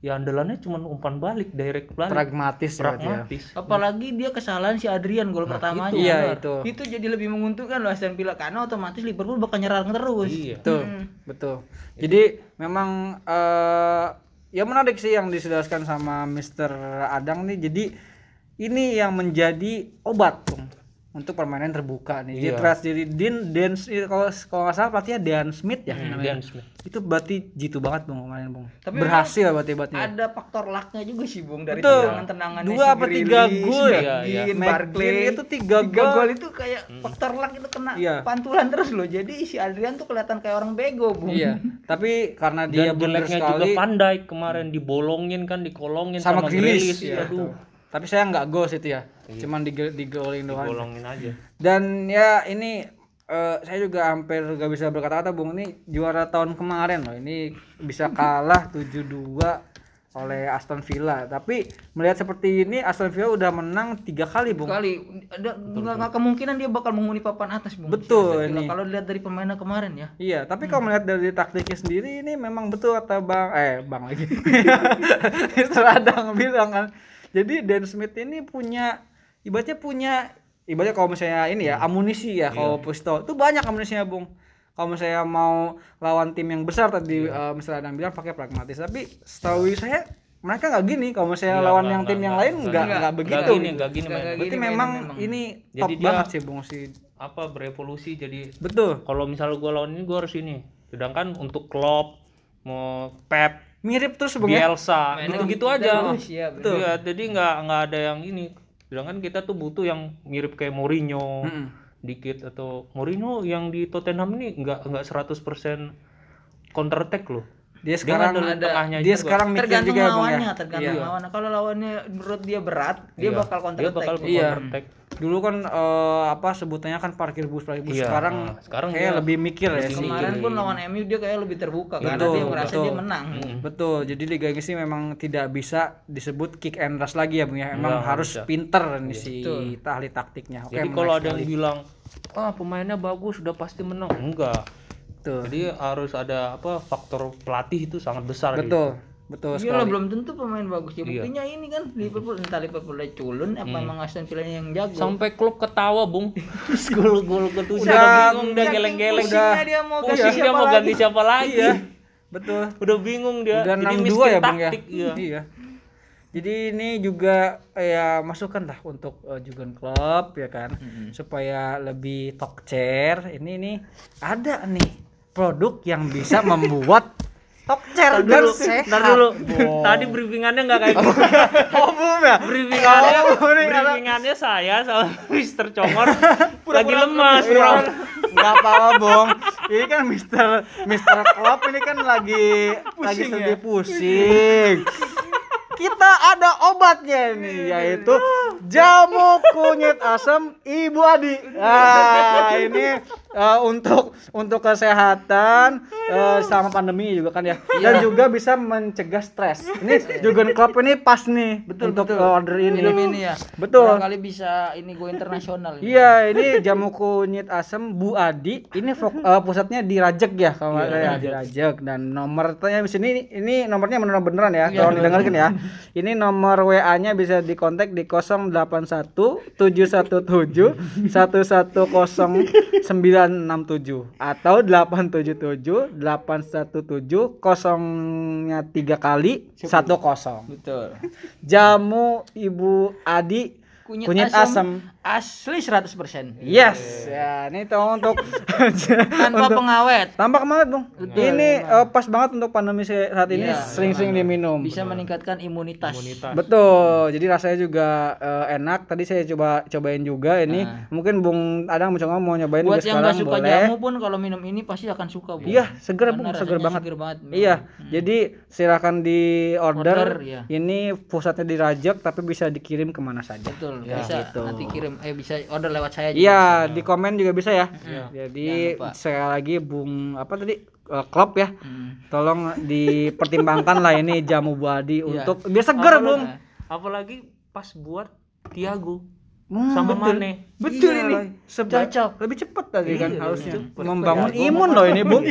ya andalannya cuma umpan balik direct balik Pragmatis ya. pragmatis apalagi dia kesalahan si Adrian gol pertamanya Iya, itu. itu jadi lebih menguntungkan loh Aston Villa karena otomatis Liverpool bakal nyerang terus iya Betul. Betul. Jadi memang eh ya menarik sih yang dijelaskan sama Mr. Adang nih. Jadi ini yang menjadi obat, Bung. Untuk permainan terbuka nih. Dia Iya. keras jadi Dean Dan kalau kalau nggak salah pelatihnya Dan Smith ya Hmm, namanya. Dan Smith. Itu berarti jitu banget Bung kemarin Bung. Tapi Berhasil berarti buatnya. Ada faktor lucknya juga sih Bung dari tendangan-tendangan Dua apa tiga gol ya? Iya, iya. McGinn itu tiga tiga gol. itu kayak faktor luck itu kena Iya. pantulan terus loh. Jadi si Adrian tuh kelihatan kayak orang bego, Bung. Iya, tapi karena dia Dan bener jeleknya juga sekali Van Dijk kemarin dibolongin kan dikolongin sama sama. Grealish. Iya, Aduh, Tapi saya nggak gol situ ya. Cuman di digolin doang. bolongin aja. Dan ya ini eh, saya juga hampir gak bisa berkata-kata Bung ini juara tahun kemarin loh. Ini bisa kalah 7-2 oleh Aston Villa. Tapi melihat seperti ini Aston Villa udah menang tiga kali Bung. Kali ada nggak kemungkinan dia bakal menghuni papan atas, Bung. Betul, Si ini. Kalau dilihat dari pemainnya kemarin ya. Iya, tapi kalau melihat dari taktiknya sendiri ini memang betul kata Bang eh Bang lagi. Mr. Adang bilang kan. Jadi Dan Smith ini punya ibaratnya punya ibaratnya kalau misalnya ini ya amunisi ya kalau pistol itu banyak amunisinya Bung. Kalau misalnya mau lawan tim yang besar tadi eh, Mr. Adang bilang pakai pragmatis, tapi setahu saya mereka nggak gini kalau misalnya Iya, lawan yang tim yang lain nggak, nggak nggak, nggak Gak begitu. gini, gak gini Berarti gini memang ini Jadi top dia- banget sih Bung si Apa berevolusi jadi betul. kalau misalnya gua lawan ini gua harus ini. Sedangkan untuk Klopp mau Pep, Mirip terus Bung ya. Bielsa, Mainnya gitu-gitu aja. ya, betul. Iya, jadi nggak nggak ada yang ini. Sedangkan kita tuh butuh yang mirip kayak Mourinho. Mm-mm. dikit atau Mourinho yang di Tottenham ini nggak nggak 100% counter attack loh. Dia Dia sekarang ngandelin tengahnya dia juga. sekarang mikir tergantung juga ya, Bung lawannya, ya. tergantung Iya. lawannya. Kalau lawannya menurut dia berat, dia Iya. bakal counter Dia bakal attack. Iya. counter attack. Dulu kan eh, apa sebutannya kan parkir bus parkir bus. Iya, Sekarang nah, sekarang kayak dia lebih mikir ya sih. Kemarin pun lawan MU dia kayak lebih terbuka karena Betul, dia merasa betul. dia menang. Betul. Jadi Liga Inggris ini memang tidak bisa disebut kick and rush lagi ya, Bung ya. Emang Nggak harus bisa. pinter nih si Betul. ahli taktiknya. Oke, Jadi kalau ada yang bilang ah pemainnya bagus udah pasti menang, enggak. Betul. Jadi harus ada apa faktor pelatih itu sangat besar. gitu. Betul. Betul Iya lah sekali. belum tentu pemain bagus ya. Iya. Buktinya ini kan Liverpool entah Liverpool udah culun apa emang Aston Villa yang jago. Sampai klub ketawa, Bung. Gol gol ketujuh Udah udah bingung dia Saking geleng-geleng. pusingnya dia mau Pusing ganti dia siapa mau lagi. ganti siapa lagi. Iya. Betul. Udah bingung dia. Udah Jadi 6-2 miskin ya, Bung ya. taktik, Iya. Iya. Jadi ini juga ya masukan lah untuk uh, Jurgen Klopp ya kan supaya lebih talk chair. Ini nih ada nih produk yang bisa membuat Ntar dan dulu, sehat. dulu. Tadi briefingannya nggak kayak gitu. Oh, belum ya? briefingannya, Oh, karena- briefingannya saya sama Mister Congor lagi lemas, Iya, bro. Nggak apa-apa, Bong. Ini kan Mister Mister Klopp ini kan lagi lagi Pusing sedih ya? pusing. Kita ada obatnya nih yaitu jamu kunyit asam Ibu Adi. Nah, ini eh, untuk untuk kesehatan eh, selama pandemi juga kan ya. Dan juga bisa mencegah stres. Ini Jurgen Klopp ini pas nih Betul, untuk betul. order ini. Minum ini ya. Betul. Barangkali bisa ini go internasional. ini. Iya, ini jamu kunyit asam Bu Adi. Ini eh, pusatnya di Rajek ya kalau nggak salah ya, di Rajek dan nomornya di sini ini nomornya beneran beneran ya. Kalau didengarkan ya. Ini nomor WA-nya bisa dikontak di 081 717 110967 atau 877 817 kosongnya tiga kali satu kosong. Betul. Jamu Ibu Adi Kunyit, Kunyit asam, asam. Asli 100%. Yes, ya ini tuh untuk Tanpa pengawet. tampak banget dong. Ini eh, pas banget untuk pandemi saat ini Iya, sering-sering diminum. Bisa meningkatkan imunitas. Imunitas. Betul. Jadi rasanya juga eh, enak. Tadi saya coba cobain juga ini. Mungkin Bung Adang mencoba mau nyobain Buat yang sekarang nggak suka boleh. jamu pun kalau minum ini pasti akan suka, Bu. Iya, seger Bung, seger banget. seger banget. Iya, jadi silakan di order. Order, iya. Ini pusatnya di Rajak tapi bisa dikirim ke mana saja. Betul. Ya, bisa gitu. nanti kirim eh bisa order lewat saya juga. Iya, di komen juga bisa ya. Jangan Jadi sekali lagi Bung apa tadi Eh, Klopp ya. Hmm. Tolong dipertimbangkan lah ini jamu buadi Iya. untuk biar seger, Apalagi- Bung. Apalagi pas buat Tiago Hmm, sama betul. Mane. Betul Iya, ini. lah. Seba- Cocok. Lebih cepat tadi kan Iya, harusnya. lebih cepat. Membangun Tiago imun loh ini, Bung.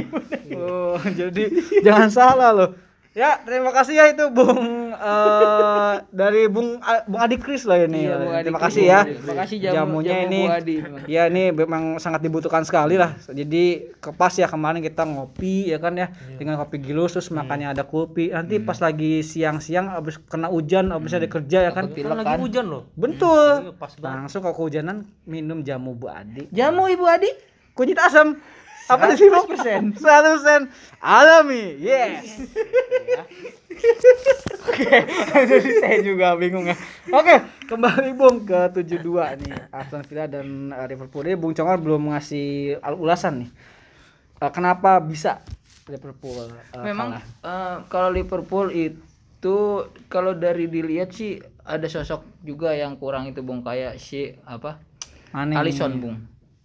Oh, jadi jangan salah loh. Ya, terima kasih ya itu Bung eh, dari Bung Bung Adi Kris lah ini. Iya, Bung Adi terima kasih ya. Terima kasih jamu- Jamunya jamu ini. Bung Adi. Ya ini memang sangat dibutuhkan sekali lah. Jadi kepas ya kemarin kita ngopi ya kan ya Iya. dengan kopi gilus terus Hmm. makannya ada kopi. Nanti pas lagi siang-siang habis kena hujan, habis ada kerja ya kan. Kan lagi hujan loh. Bentul. Iya, pas banget. Langsung kalau kehujanan minum jamu Bu Adi. Jamu Ibu Adi? Kunyit asam. Apa sih, Bung? 100%. 100% alami. Yes. Oke, jadi saya juga bingung ya. Oke, kembali Bung ke 72 nih. Aston Villa dan uh, Liverpool. Ini Bung Congor belum ngasih ulasan nih. Uh, kenapa bisa Liverpool uh, Memang kalah? eh, kalau Liverpool itu kalau dari dilihat sih ada sosok juga yang kurang itu Bung kayak si apa? Mane. Alisson Bung.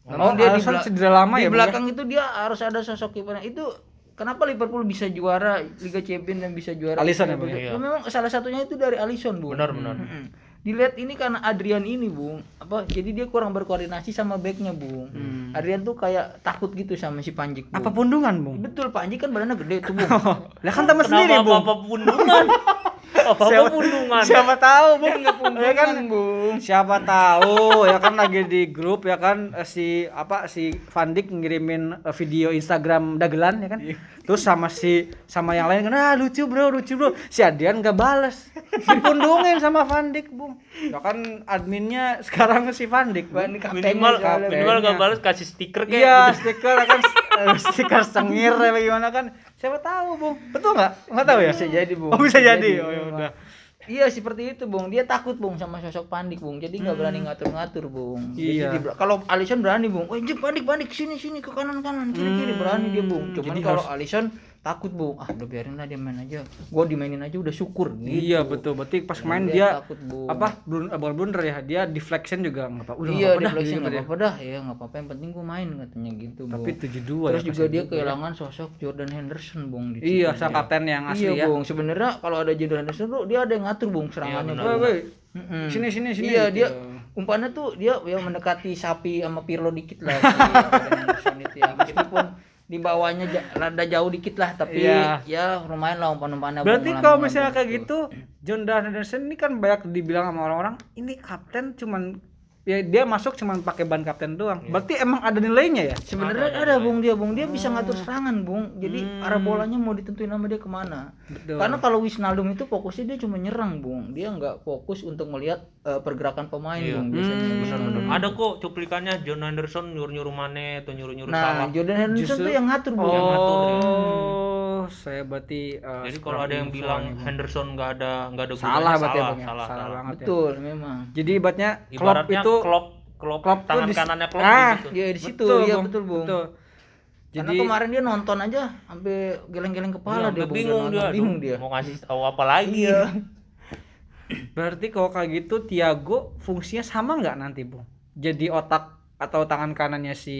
Oh, Memang dia di, bela- cedera lama di ya, ya? belakang itu dia harus ada sosok kipernya. Itu kenapa Liverpool bisa juara Liga Champions dan bisa juara Alisson ya, Bung, Liga- ya? Memang salah satunya itu dari Alisson Bung. Benar benar. Mm-mm. Dilihat ini karena Adrian ini Bung, apa jadi dia kurang berkoordinasi sama backnya Bung. Adrian tuh kayak takut gitu sama si Panjik. Bung. Apa pundungan, Bung? Betul Panjik kan badannya gede tuh Bung. Lah kan teman sendiri, Bung. apa pundungan? apa apa pundungan? Siapa tahu, Bung. Ya kan, Bung. siapa tahu ya kan lagi di grup ya kan eh, si apa si Van Dijk ngirimin eh, video Instagram dagelan ya kan terus sama si sama yang lain kan ah lucu bro lucu bro. Si Adian nggak bales. Dipundungin sama Van Dijk bung. Ya kan adminnya sekarang si Van Dijk Bung. minimal kaptennya. minimal nggak balas kasih stiker kayak iya gitu. stiker kan eh, stiker cengir ya bagaimana kan. Siapa tahu bung. Betul nggak? Nggak tahu ya? Bisa jadi, Bung. oh bisa Bisa jadi. jadi, oh ya udah Iya seperti itu Bung. Dia takut Bung sama sosok Pandik Bung. Jadi nggak berani ngatur-ngatur Bung. Jadi Iya. di bela- kalau Alisson berani Bung. Jek Pandik Pandik sini sini ke kanan kanan kiri kiri berani dia Bung. Cuman jadi kalau Alisson takut Bung. Ah udah biarin lah dia main aja. Gua dimainin aja udah syukur gitu. Iya betul, berarti pas main Dia dia, takut, Bung. apa eh, bukan blunder ya, dia deflection juga nggak apa, udah iya dah, deflection nggak dia. apa-apa dah ya nggak apa-apa yang penting gua main katanya gitu. Tapi 72 Terus ya. juga dia kehilangan sosok Jordan Henderson Bung di Iya, sang kapten yang asli Iya ya. Bung, sebenarnya kalau ada Jordan Henderson tuh dia ada yang ngatur Bung serangannya Bung. woi, Mm-mm. Sini sini sini. Iya gitu. dia umpannya tuh dia yang mendekati sapi sama Pirlo dikit lah. Jordan Henderson itu ya. Meskipun di bawahnya rada jauh dikit lah tapi Iya. ya lumayan lah umpan-umpannya. Berarti kalau misalnya kayak gitu. gitu, John Henderson ini kan banyak dibilang sama orang-orang, ini kapten cuman ya dia masuk cuman pakai ban kapten doang. Berarti emang ada nilainya ya? Sebenarnya ada, Bung dia Bung dia bisa ngatur serangan Bung. Jadi arah bolanya mau ditentuin sama dia ke mana. Betul. Karena kalau Wisnaldum itu fokusnya dia cuma nyerang Bung. Dia nggak fokus untuk melihat eh, pergerakan pemain Bung biasanya. Wisnaldum. Ada kok cuplikannya John Anderson nyuruh-nyuruh Mane atau nyuruh-nyuruh Nah, salah. Jordan Henderson Justru- tuh yang ngatur Bung. Oh, saya berarti uh, Jadi kalau ada yang bilang. Henderson nggak ada nggak ada salah gunanya, berarti ya, salah, Bang, ya? salah, salah, salah. banget ya. Betul memang. Jadi ibaratnya Klopp itu Klopp Klopp, Klopp tuh tangan di- kanannya Klopp Ah, di situ. Iya di situ, Betul, iya Bung. betul Bung. Betul. Karena Jadi kemarin dia nonton aja sampai geleng-geleng kepala Iya, dia bingung dia, bingung dia. mau ngasih tahu apa lagi. Iya. berarti kalau kayak gitu Tiago fungsinya sama nggak nanti, Bung? Jadi otak atau tangan kanannya si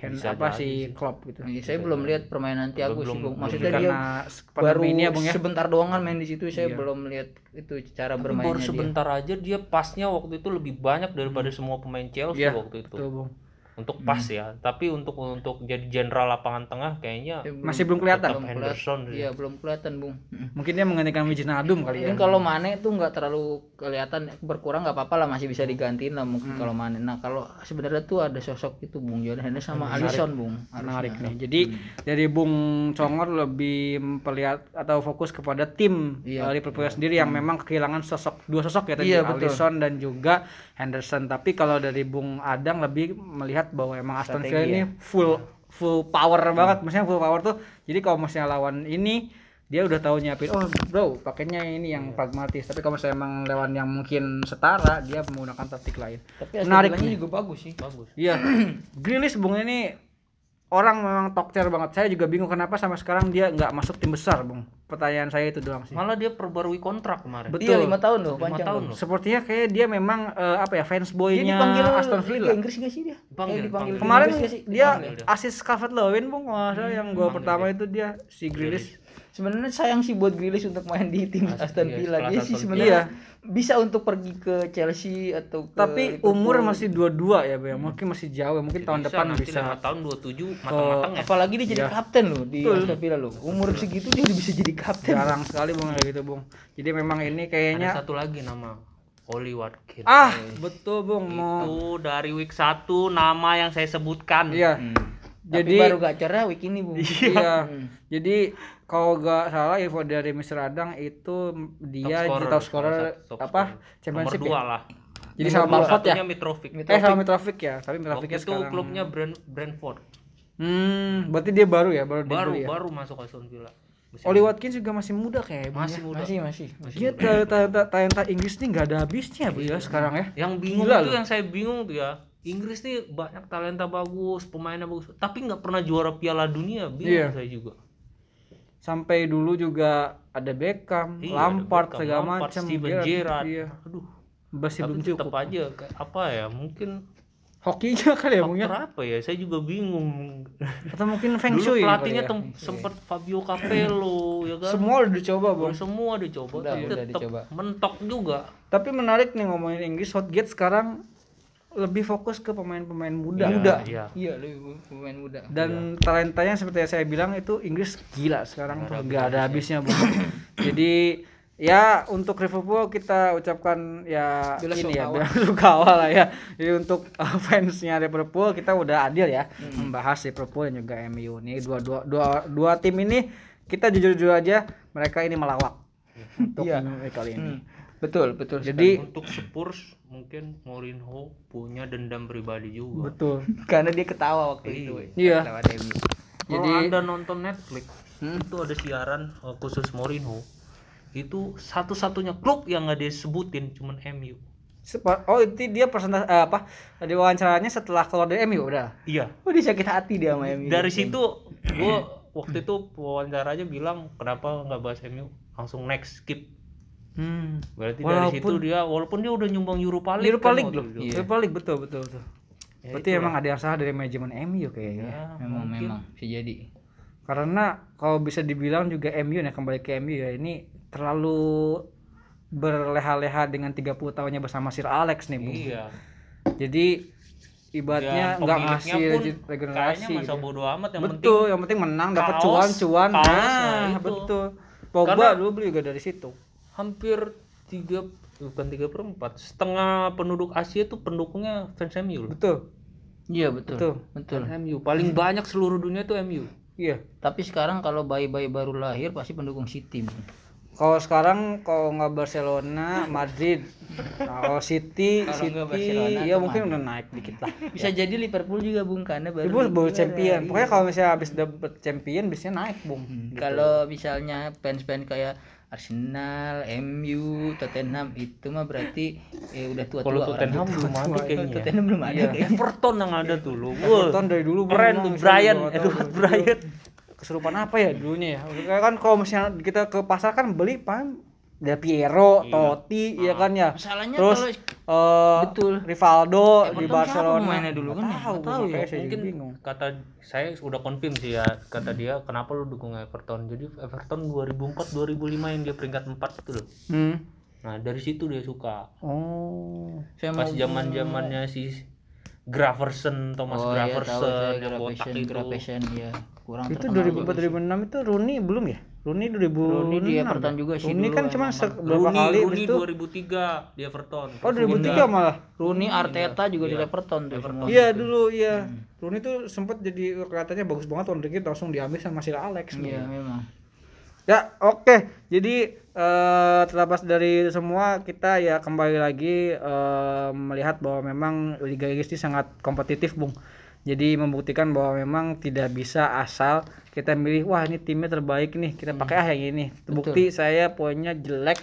Hen Bisa apa si. Klopp gitu. Iya, saya belum lihat permainan Thiago sih Bung. Maksudnya dia karena baru ini ya, Bung ya. sebentar doang kan main di situ saya Iya. belum lihat itu cara Tapi bermainnya baru dia. sebentar aja dia pasnya waktu itu lebih banyak daripada semua pemain Chelsea Iya, waktu itu. Betul, Bung. Untuk pas ya, tapi untuk untuk jadi jenderal lapangan tengah kayaknya Dia Masih belum kelihatan. tetap Henderson kelihatan. Iya, belum kelihatan, Bung. Mungkin dia menggantikan Wijnaldum kali ya. Mungkin kalau Mane tuh nggak terlalu kelihatan berkurang nggak apa-apa lah masih bisa digantiin lah mungkin kalau Mane. Nah kalau sebenarnya tuh ada sosok itu Bung Jordan Henderson sama Alisson Bung. menarik nih. Jadi dari Bung Congor lebih melihat atau fokus kepada tim Iya. uh, Liverpool sendiri yang memang kehilangan sosok dua sosok ya tadi Iya, betul. Alisson dan juga Henderson. Tapi kalau dari Bung Adang lebih melihat bahwa emang Aston Villa ini full full power banget. Maksudnya full power tuh jadi kalau misalnya lawan ini dia udah tahu nyiapin oh bro pakainya ini yang pragmatis tapi kalau misalnya emang lawan yang mungkin setara dia menggunakan taktik lain Tapi nih. juga bagus sih. bagus. Iya. Grealish bung ini orang memang tokcer banget. Saya juga bingung kenapa sampai sekarang dia nggak masuk tim besar, bung. Pertanyaan saya itu doang sih. Malah dia perbarui kontrak kemarin. Betul. Iya lima tahun loh, Lima panjang tahun loh. Sepertinya kayak dia memang eh, apa ya fans Dia boynya dipanggil Aston Liga Villa. Inggris nggak sih dia? Dipanggil, Eh, dipanggil dipanggil. Kemarin Liga dia Dipanggil dia. asis Calvert Lewin kalau nggak salah yang gol Dipanggil pertama itu dia si Grealish. Sebenarnya sayang sih buat Grealish untuk main di tim Aston iya, Villa dia sih sebenarnya bisa untuk pergi ke Chelsea atau ke Tapi Liverpool. umur masih dua-dua ya, Bang. Mungkin masih jauh, mungkin tahun Bisa, depan bisa. lima tahun 27 matang-matang ya apalagi dia jadi Iya. kapten loh di Aston Villa loh umur segitu dia udah bisa jadi kapten Jarang sekali Bang kayak gitu, Bung. Jadi memang ini ada kayaknya satu lagi nama Oli Watkins ah, betul, Bung. Mau itu dari week 1 nama yang saya sebutkan iya. Hmm. Jadi- Tapi baru gacornya week ini bu Iya. Hmm. Jadi kalau gak salah info dari Mr. Adang itu dia Top di scorer, top scorer top apa scorer. championship nomor dua ya? lah Jadi sama Nomor Balford ya? satunya Mitrovic Eh sama Mitrovic ya, tapi waktu Mitrovicnya itu sekarang. klubnya Brand Brentford Hmm, berarti dia baru ya, baru baru ya. baru masuk Aston Villa Oli Watkins juga masih muda kayak Bung, masih ya. muda masih masih Dia talenta talenta Inggris nih nggak ada habisnya bu ya sekarang ya. yang bingung Gila itu loh. yang saya bingung tuh ya Inggris nih banyak talenta bagus pemainnya bagus tapi nggak pernah juara Piala Dunia bingung Iya. saya juga Sampai dulu juga ada Beckham, Iya, Lampard ada Beckham, segala macam. Steven Gerrard, Gerrard Iya. aduh Masih tapi belum tetap cukup. aja kayak apa ya mungkin Hokinya kali ya Bung ya. apa ya saya juga bingung Atau mungkin Feng dulu Shui pelatihnya kali ya. tem- sempet Fabio Capello ya kan Semua udah dicoba Bung. semua dicoba Udah, tapi udah tetap dicoba. mentok juga Tapi menarik nih ngomongin Inggris Southgate sekarang lebih fokus ke pemain-pemain muda. Iya, Muda. iya. iya lebih pemain muda Dan talentanya seperti yang saya bilang itu Inggris gila sekarang tuh nggak ada habisnya bu. Jadi ya untuk Liverpool kita ucapkan ya Bela ini ya sungkawa lah ya. Jadi untuk uh, fansnya Liverpool kita udah adil ya membahas Liverpool dan juga MU. Ini dua dua dua dua tim ini kita jujur-jujur aja mereka ini melawak untuk Iya. kali ini. Hmm. betul betul Jadi untuk Spurs mungkin Mourinho punya dendam pribadi juga betul. karena dia ketawa waktu itu Iya. MU. Kalau Jadi- anda nonton Netflix, Hmm. itu ada siaran uh, khusus Mourinho. Itu satu-satunya klub yang nggak disebutin cuman MU. Oh itu dia persentase eh, apa di wawancaranya setelah keluar dari MU udah. Iya. oh dia sakit hati dia sama MU Dari situ gua waktu itu wawancara aja bilang kenapa nggak bahas MU, langsung next skip. Hmm. Berarti dari situ Walaupun- dia walaupun dia udah nyumbang Europa League. Europa kan League waktu loh. Iya. Europa League betul betul betul. Ya, Berarti itulah. emang ada yang salah dari manajemen MU kayaknya. Ya, memang mungkin. memang bisa jadi Karena kalau bisa dibilang juga MU ya kembali ke MU ya ini terlalu berleha-leha dengan 30 tahunnya bersama Sir Alex nih, Bung. Iya. Jadi ibaratnya Dan nggak ngasih regenerasi. Kayaknya masa gitu. bodo amat yang betul, penting yang penting menang dapat cuan-cuan. Nah, nah, itu. betul. Pogba dulu beli juga dari situ. Hampir tiga bukan tiga perempat setengah penduduk Asia itu pendukungnya fans MU loh. Betul. iya betul Betul. betul MU paling banyak seluruh dunia itu MU Iya. tapi sekarang kalau bayi-bayi baru lahir pasti pendukung City. Kalau sekarang kalau nggak Barcelona, Madrid, Nah, kalau City, Kalau City, ya mungkin udah naik dikit lah. bisa jadi Liverpool juga bung karena baru Ibu baru champion. Iya. Pokoknya kalau misalnya habis dapet champion, biasanya naik, Bung. Gitu. kalau misalnya fans-fans kayak Arsenal, MU, Tottenham itu mah berarti eh, udah tua-tua Kalau orang Tottenham belum ada kayaknya. Tottenham belum ada Iya. kayaknya. Everton yang ada tuh loh Everton dari dulu keren tuh Brian Edward. Brian Kesurupan apa ya dulunya ya? Kan kalau misalnya kita ke pasar kan beli pan Del Piero, Iya. Totti, ya kan ya. Masalahnya Terus kalau eh Betul. Rivaldo Everton di siapa Barcelona. pemainnya dulu kan ya? Tahu, tahu ya. saya mungkin juga bingung. kata saya udah confirm sih ya kata dia kenapa lu dukung Everton jadi Everton 2004 2005 yang dia peringkat 4 itu loh Hmm. nah dari situ dia suka Oh. saya pas zaman zamannya si Graverson Thomas oh, iya, tahu Graverson yang botak itu Gravesen, iya. Kurang Itu terkenal 2004 juga. 2006 itu Rooney belum ya? Rooney 2006. Rooney di ya? Everton juga sih Rooney kan cuma emang. se- berapa Rooney, kali Rooney habis itu 2003 di Everton Oh 2003 malah. Rooney Arteta juga di Everton tuh. Iya dulu iya. Rooney tuh sempat jadi kelihatannya bagus banget tahun dikit langsung diambil sama Sir Alex. Iya memang. Ya oke. Jadi eh, terlepas dari semua kita ya kembali lagi eh, melihat bahwa memang Liga Inggris ini sangat kompetitif, Bung. Jadi membuktikan bahwa memang tidak bisa asal kita milih wah ini timnya terbaik nih kita pakai ah yang ini. Terbukti saya poinnya jelek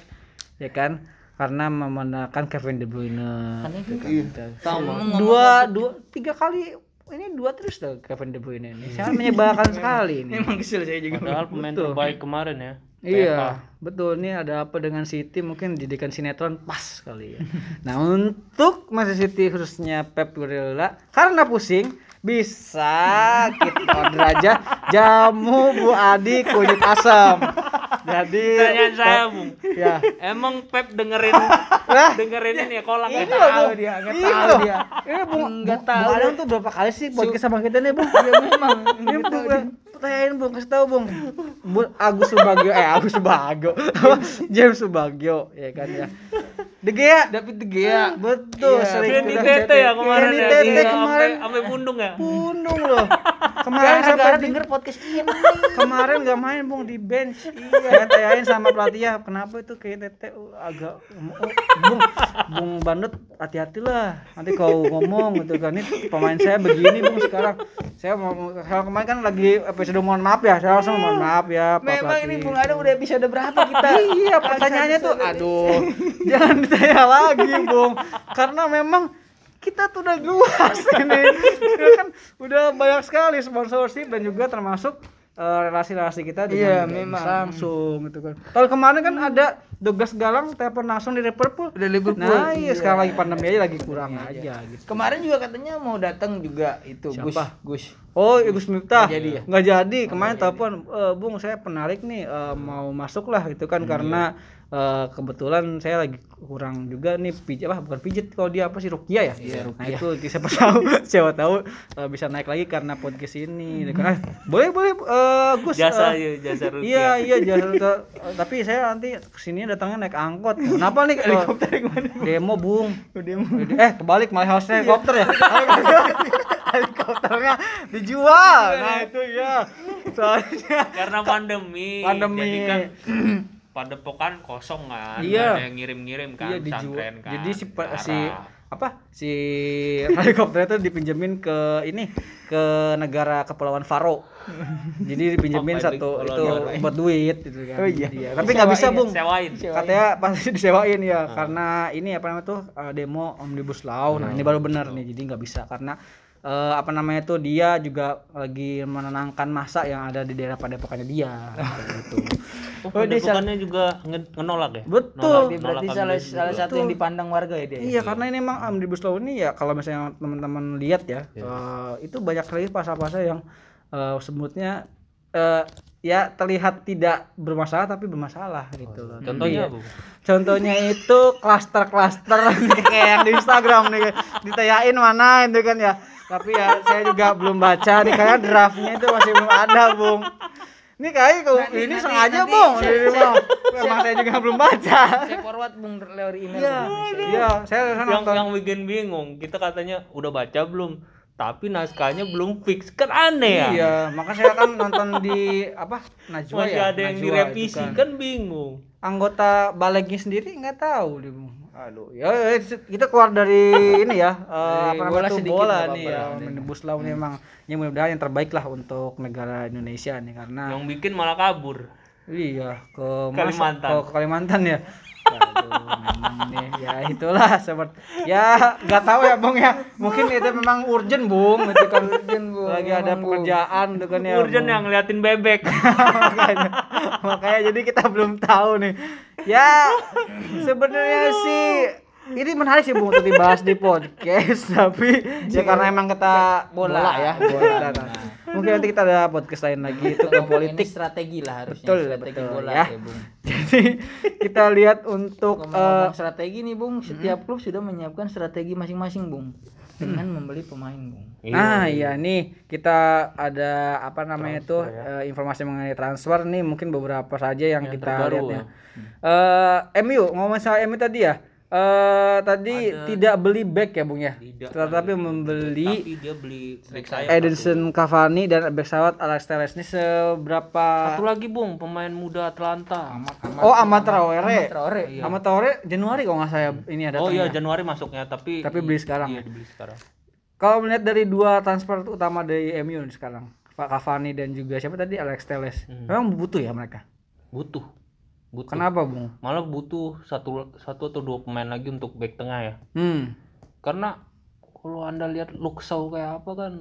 ya kan karena memenangkan Kevin De Bruyne. Karena itu Gitu. Sama dua dua tiga kali ini dua terus tuh Kevin De Bruyne ini sangat menyebalkan sekali ini. Memang kesel saya juga. padahal pemain Betul. terbaik kemarin ya Iya, betul. Ini ada apa dengan City? Mungkin didikan sinetron pas kali ya. nah, untuk Manchester City khususnya Pep Guardiola karena pusing bisa kita order aja jamu Bu Adi kunyit asam. Jadi Pertanyaan saya, Bung. ya. Emang Pep dengerin dengerin ini ya kolak ya? Iya, tahu Bung. dia, nggak Iya, tahu Bung. dia. Ini Bung, Nggak Bu- tahu. Bu Adang tuh berapa kali sih podcast sama kita nih, Bung? ya memang Ini Tanyain Bung, kasih tahu Bung. Bu, Agus Subagio, eh Agus Subagio. James Subagio, ya kan ya. De Gea, David De Gea betul, Iya, sering udah- Tete ya kemarin Kenny ya. Tete Iya, kemarin. sampai pundung ya. Pundung loh. Kemarin sampai di- denger podcast ini kemarin nggak main bung di bench iya tanyain sama pelatihnya kenapa itu kayak tete uh, agak oh, bung bung bandut hati-hati lah nanti kau ngomong gitu kan ini pemain saya begini bung sekarang saya mau kalau kemarin kan lagi episode mohon maaf ya saya langsung mohon maaf ya Pak memang ini pelatih. Bung Ada udah episode berapa kita iya pertanyaannya tuh aduh jangan ditanya lagi bung karena memang kita tuh udah luas ini Ya kan udah banyak sekali sponsorship dan juga termasuk eh, relasi-relasi kita Iya, dengan memang. Samsung gitu kan. Tahun kemarin kan ada Douglas Galang telepon langsung di Liverpool. Udah Liverpool. Nah, iya Iya. sekarang lagi pandemi aja lagi kurang aja gitu. kemarin juga katanya mau datang juga itu Gus Siapa? Gus Oh, Gus Miftah. Nggak jadi ya? Nggak jadi. Kemarin telepon, "Eh, Bung, saya penarik nih eh, mau masuk lah itu kan karena eh, kebetulan saya lagi kurang juga nih pijat apa bukan pijat kalau dia apa sih Rukia ya? Iya, Nah, itu siapa tahu siapa tahu eh, bisa naik lagi karena podcast ini. Dia kan, "Ah, boleh boleh eh, Gus. Jasa eh, ya, jasa rupiah. Iya iya jasa rute. Eh, tapi saya nanti ke sini datangnya naik angkot. Kenapa nih? Helikopter Demo bung. demo Eh kebalik malah harusnya helikopter ya. Helikopternya dijual. Nah itu ya. Soalnya Karena pandemi. Pandemi. Jadi kan padepokan kosong kan. Iya. Nggak Ada yang ngirim-ngirim kan iya dijual. pesantren kan. Jadi si Arab. si apa si helikopter itu dipinjemin ke ini ke negara kepulauan Faro. Jadi dipinjemin Oh, satu itu buat duit gitu kan. Oh, iya. Dia. Tapi nggak bisa bung. Sewain. katanya pasti disewain ya karena ini apa namanya tuh uh, demo omnibus law nah ini baru benar nih jadi nggak bisa karena uh, apa namanya tuh dia juga lagi menenangkan masa yang ada di daerah padepokannya dia gitu Oh, Oh, dia padepokannya juga nge- ngenolak ya? betul Nolak, berarti nolak salah salah satu yang dipandang warga ya dia iya karena ini emang omnibus law ini ya kalau misalnya teman-teman lihat ya uh, itu banyak sekali pasal-pasal yang uh, sebutnya uh, ya terlihat tidak bermasalah tapi bermasalah gitu loh Contohnya Iya. Bu. Contohnya itu klaster-klaster kayak yang di Instagram nih ditayain mana itu kan ya. Tapi ya saya juga belum baca nih karena draftnya itu masih belum ada, Bung. Ini kayak kalau Nanti- ini nanti- sengaja, nanti Bung. saya- Ini, Bung. Memang saya juga belum baca. saya forward Bung lewat email Iya. Bung. Iya, saya saya yang nonton. yang bikin bingung kita katanya udah baca belum tapi naskahnya belum fix kan aneh ya Iya, maka saya kan nonton di apa? Najwa masih ya. ada yang Najwa direvisi itu kan. bingung anggota balegnya sendiri nggak tahu dia Bung. Aduh, ya ya, kita keluar dari ini ya, eh, Dari apa bola sedikit, bola nggak nih ya, lah. law ini emang yang mudah-mudahan yang terbaik lah untuk negara Indonesia nih karena yang bikin malah kabur iya ke Kalimantan. ke Kalimantan ya. Nih ya itulah seperti ya nggak tahu ya Bung ya. Mungkin itu memang urgent Bung, itu kan urgent Bung. Lagi ada pekerjaan itu kan ya. urgent Bung. yang ngeliatin bebek. Makanya, makanya jadi kita belum tahu nih. Ya sebenarnya sih ini menarik sih bung untuk dibahas di podcast. Tapi ya karena emang kita bola, ya bola. Nah, mungkin nanti kita ada podcast lain lagi itu ke Ini politik. strategi lah harusnya Betul, strategi betul, bola ya. ya, Bung. jadi kita lihat untuk eh, Ngomong-ngomong strategi nih Bung, setiap klub sudah menyiapkan strategi masing-masing Bung. Dengan membeli pemain Bung. Nah, iya. nih kita ada apa namanya itu eh, informasi mengenai transfer nih. Mungkin beberapa saja yang, kita terbaru lihat ya. Eh, MU ngomong soal MU tadi ya. Eh tadi tidak beli back ya Bung ya. Tidak Tetapi membeli tapi dia beli back sayap Edinson Cavani dan back sayap Alex Telles ini seberapa satu lagi bung pemain muda Atlanta Oh, Ahmad Traore. Traore. Ahmad Traore Januari kalau nggak saya ini ada oh iya Januari masuknya tapi Tapi beli sekarang iya ya? dibeli sekarang Kalau melihat dari dua transfer utama dari MU sekarang, Pak Cavani dan juga siapa tadi Alex Telles. Hmm. Memang butuh ya mereka. butuh butuh Kenapa, Bung? malah butuh satu satu atau dua pemain lagi untuk back tengah ya Hmm. karena kalau anda lihat Luxau kayak apa kan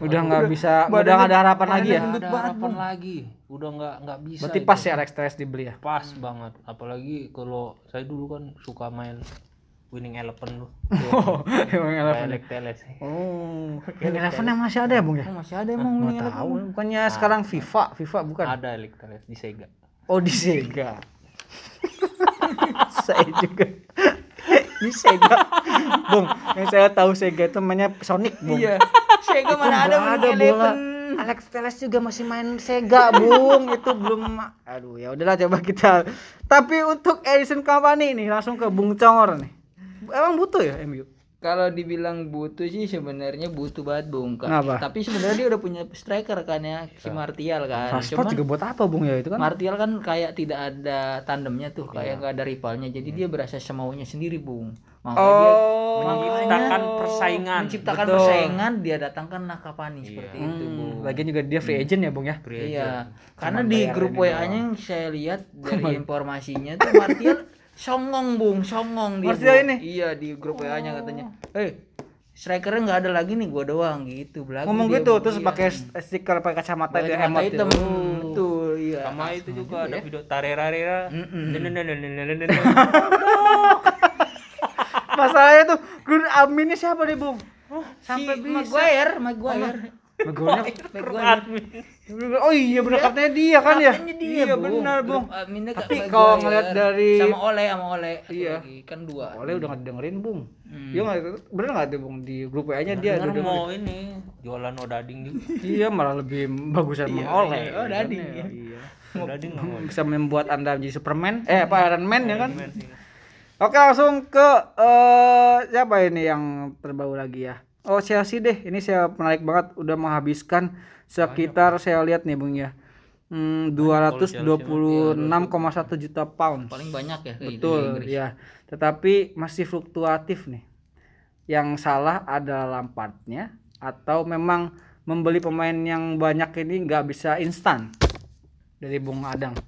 Udah nggak bisa, udah nggak ada harapan lagi ya. nggak ada harapan lagi udah nggak nggak bisa Berarti itu. pas ya Alex Telles dibeli ya. pas banget apalagi kalau saya dulu kan suka main winning eleven lu Oh, emang Eleven. Elek teles Oh, yang Eleven yang masih ada ya, Bung ya? Oh, masih ada emang Nggak ini tahu, bukannya sekarang FIFA, FIFA bukan? ada elek teles di Sega Oh di Sega. saya juga di Sega. Bung, yang saya tahu Sega itu mainnya Sonic, Bung. Iya. Sega mana ada ada bola. Alex Telles juga masih main Sega, Bung. itu belum aduh ya udahlah coba kita. Tapi untuk Edison Company nih langsung ke Bung Congor nih. Emang butuh ya MU? Kalau dibilang butuh sih sebenarnya butuh banget Bung. Kak. Kenapa? Tapi sebenarnya dia udah punya striker kan ya, si Martial kan. Cuman juga buat apa, Bung ya itu kan? Martial kan kayak tidak ada tandemnya tuh, kayak nggak ada rivalnya. Jadi dia berasa semaunya sendiri, Bung. Makanya dia Oh, menciptakan persaingan menciptakan Betul. persaingan, dia datangkan Nakapani seperti itu, Bung. Hmm, lagian juga dia free agent ya, Bung ya? Free Iya, agent. karena Cuman di grup WA-nya yang saya lihat dari informasinya tuh Martial songong bung, songong dia. Martial Bung. ini? Iya di grup WA-nya katanya. Eh, strikernya nggak ada lagi nih, gua doang gitu. Belagu Ngomong dia, gitu Bung. terus Iya. pakai stiker pakai kacamata itu Pakai emot itu. hitam, betul, iya. sama itu juga ada video tarerarera. Masalahnya tuh gue adminnya siapa nih, Bung? Sampai si Maguire, Maguire. Maguire. Maguire. Oh iya benar katanya dia kan ya? Dia, Iya benar, Bung. Kak Tapi kalau ngeliat dari- sama Ole sama Ole Satu Iya. lagi, kan dua. Oleh udah gak dengerin, Bung. Hmm. Dia nggak bener nggak tuh, Bung di grup WA-nya dia Dengar udah dengerin. mau ini jualan odading juga Iya, malah lebih bagusan Bang Oleh. Oh, Dading, Kan iya. Iya. odading nggak mau Bisa membuat Anda menjadi Superman. Eh, apa Iron Man ya kan? Oke langsung ke eh siapa ini yang terbaru lagi ya? Oh Chelsea deh, ini saya menarik banget udah menghabiskan sekitar saya lihat nih bung ya, hmm, 226,1 juta pound. Paling banyak ya Betul ya, tetapi masih fluktuatif nih. Yang salah adalah Lampardnya atau memang membeli pemain yang banyak ini nggak bisa instan dari Bung Adang.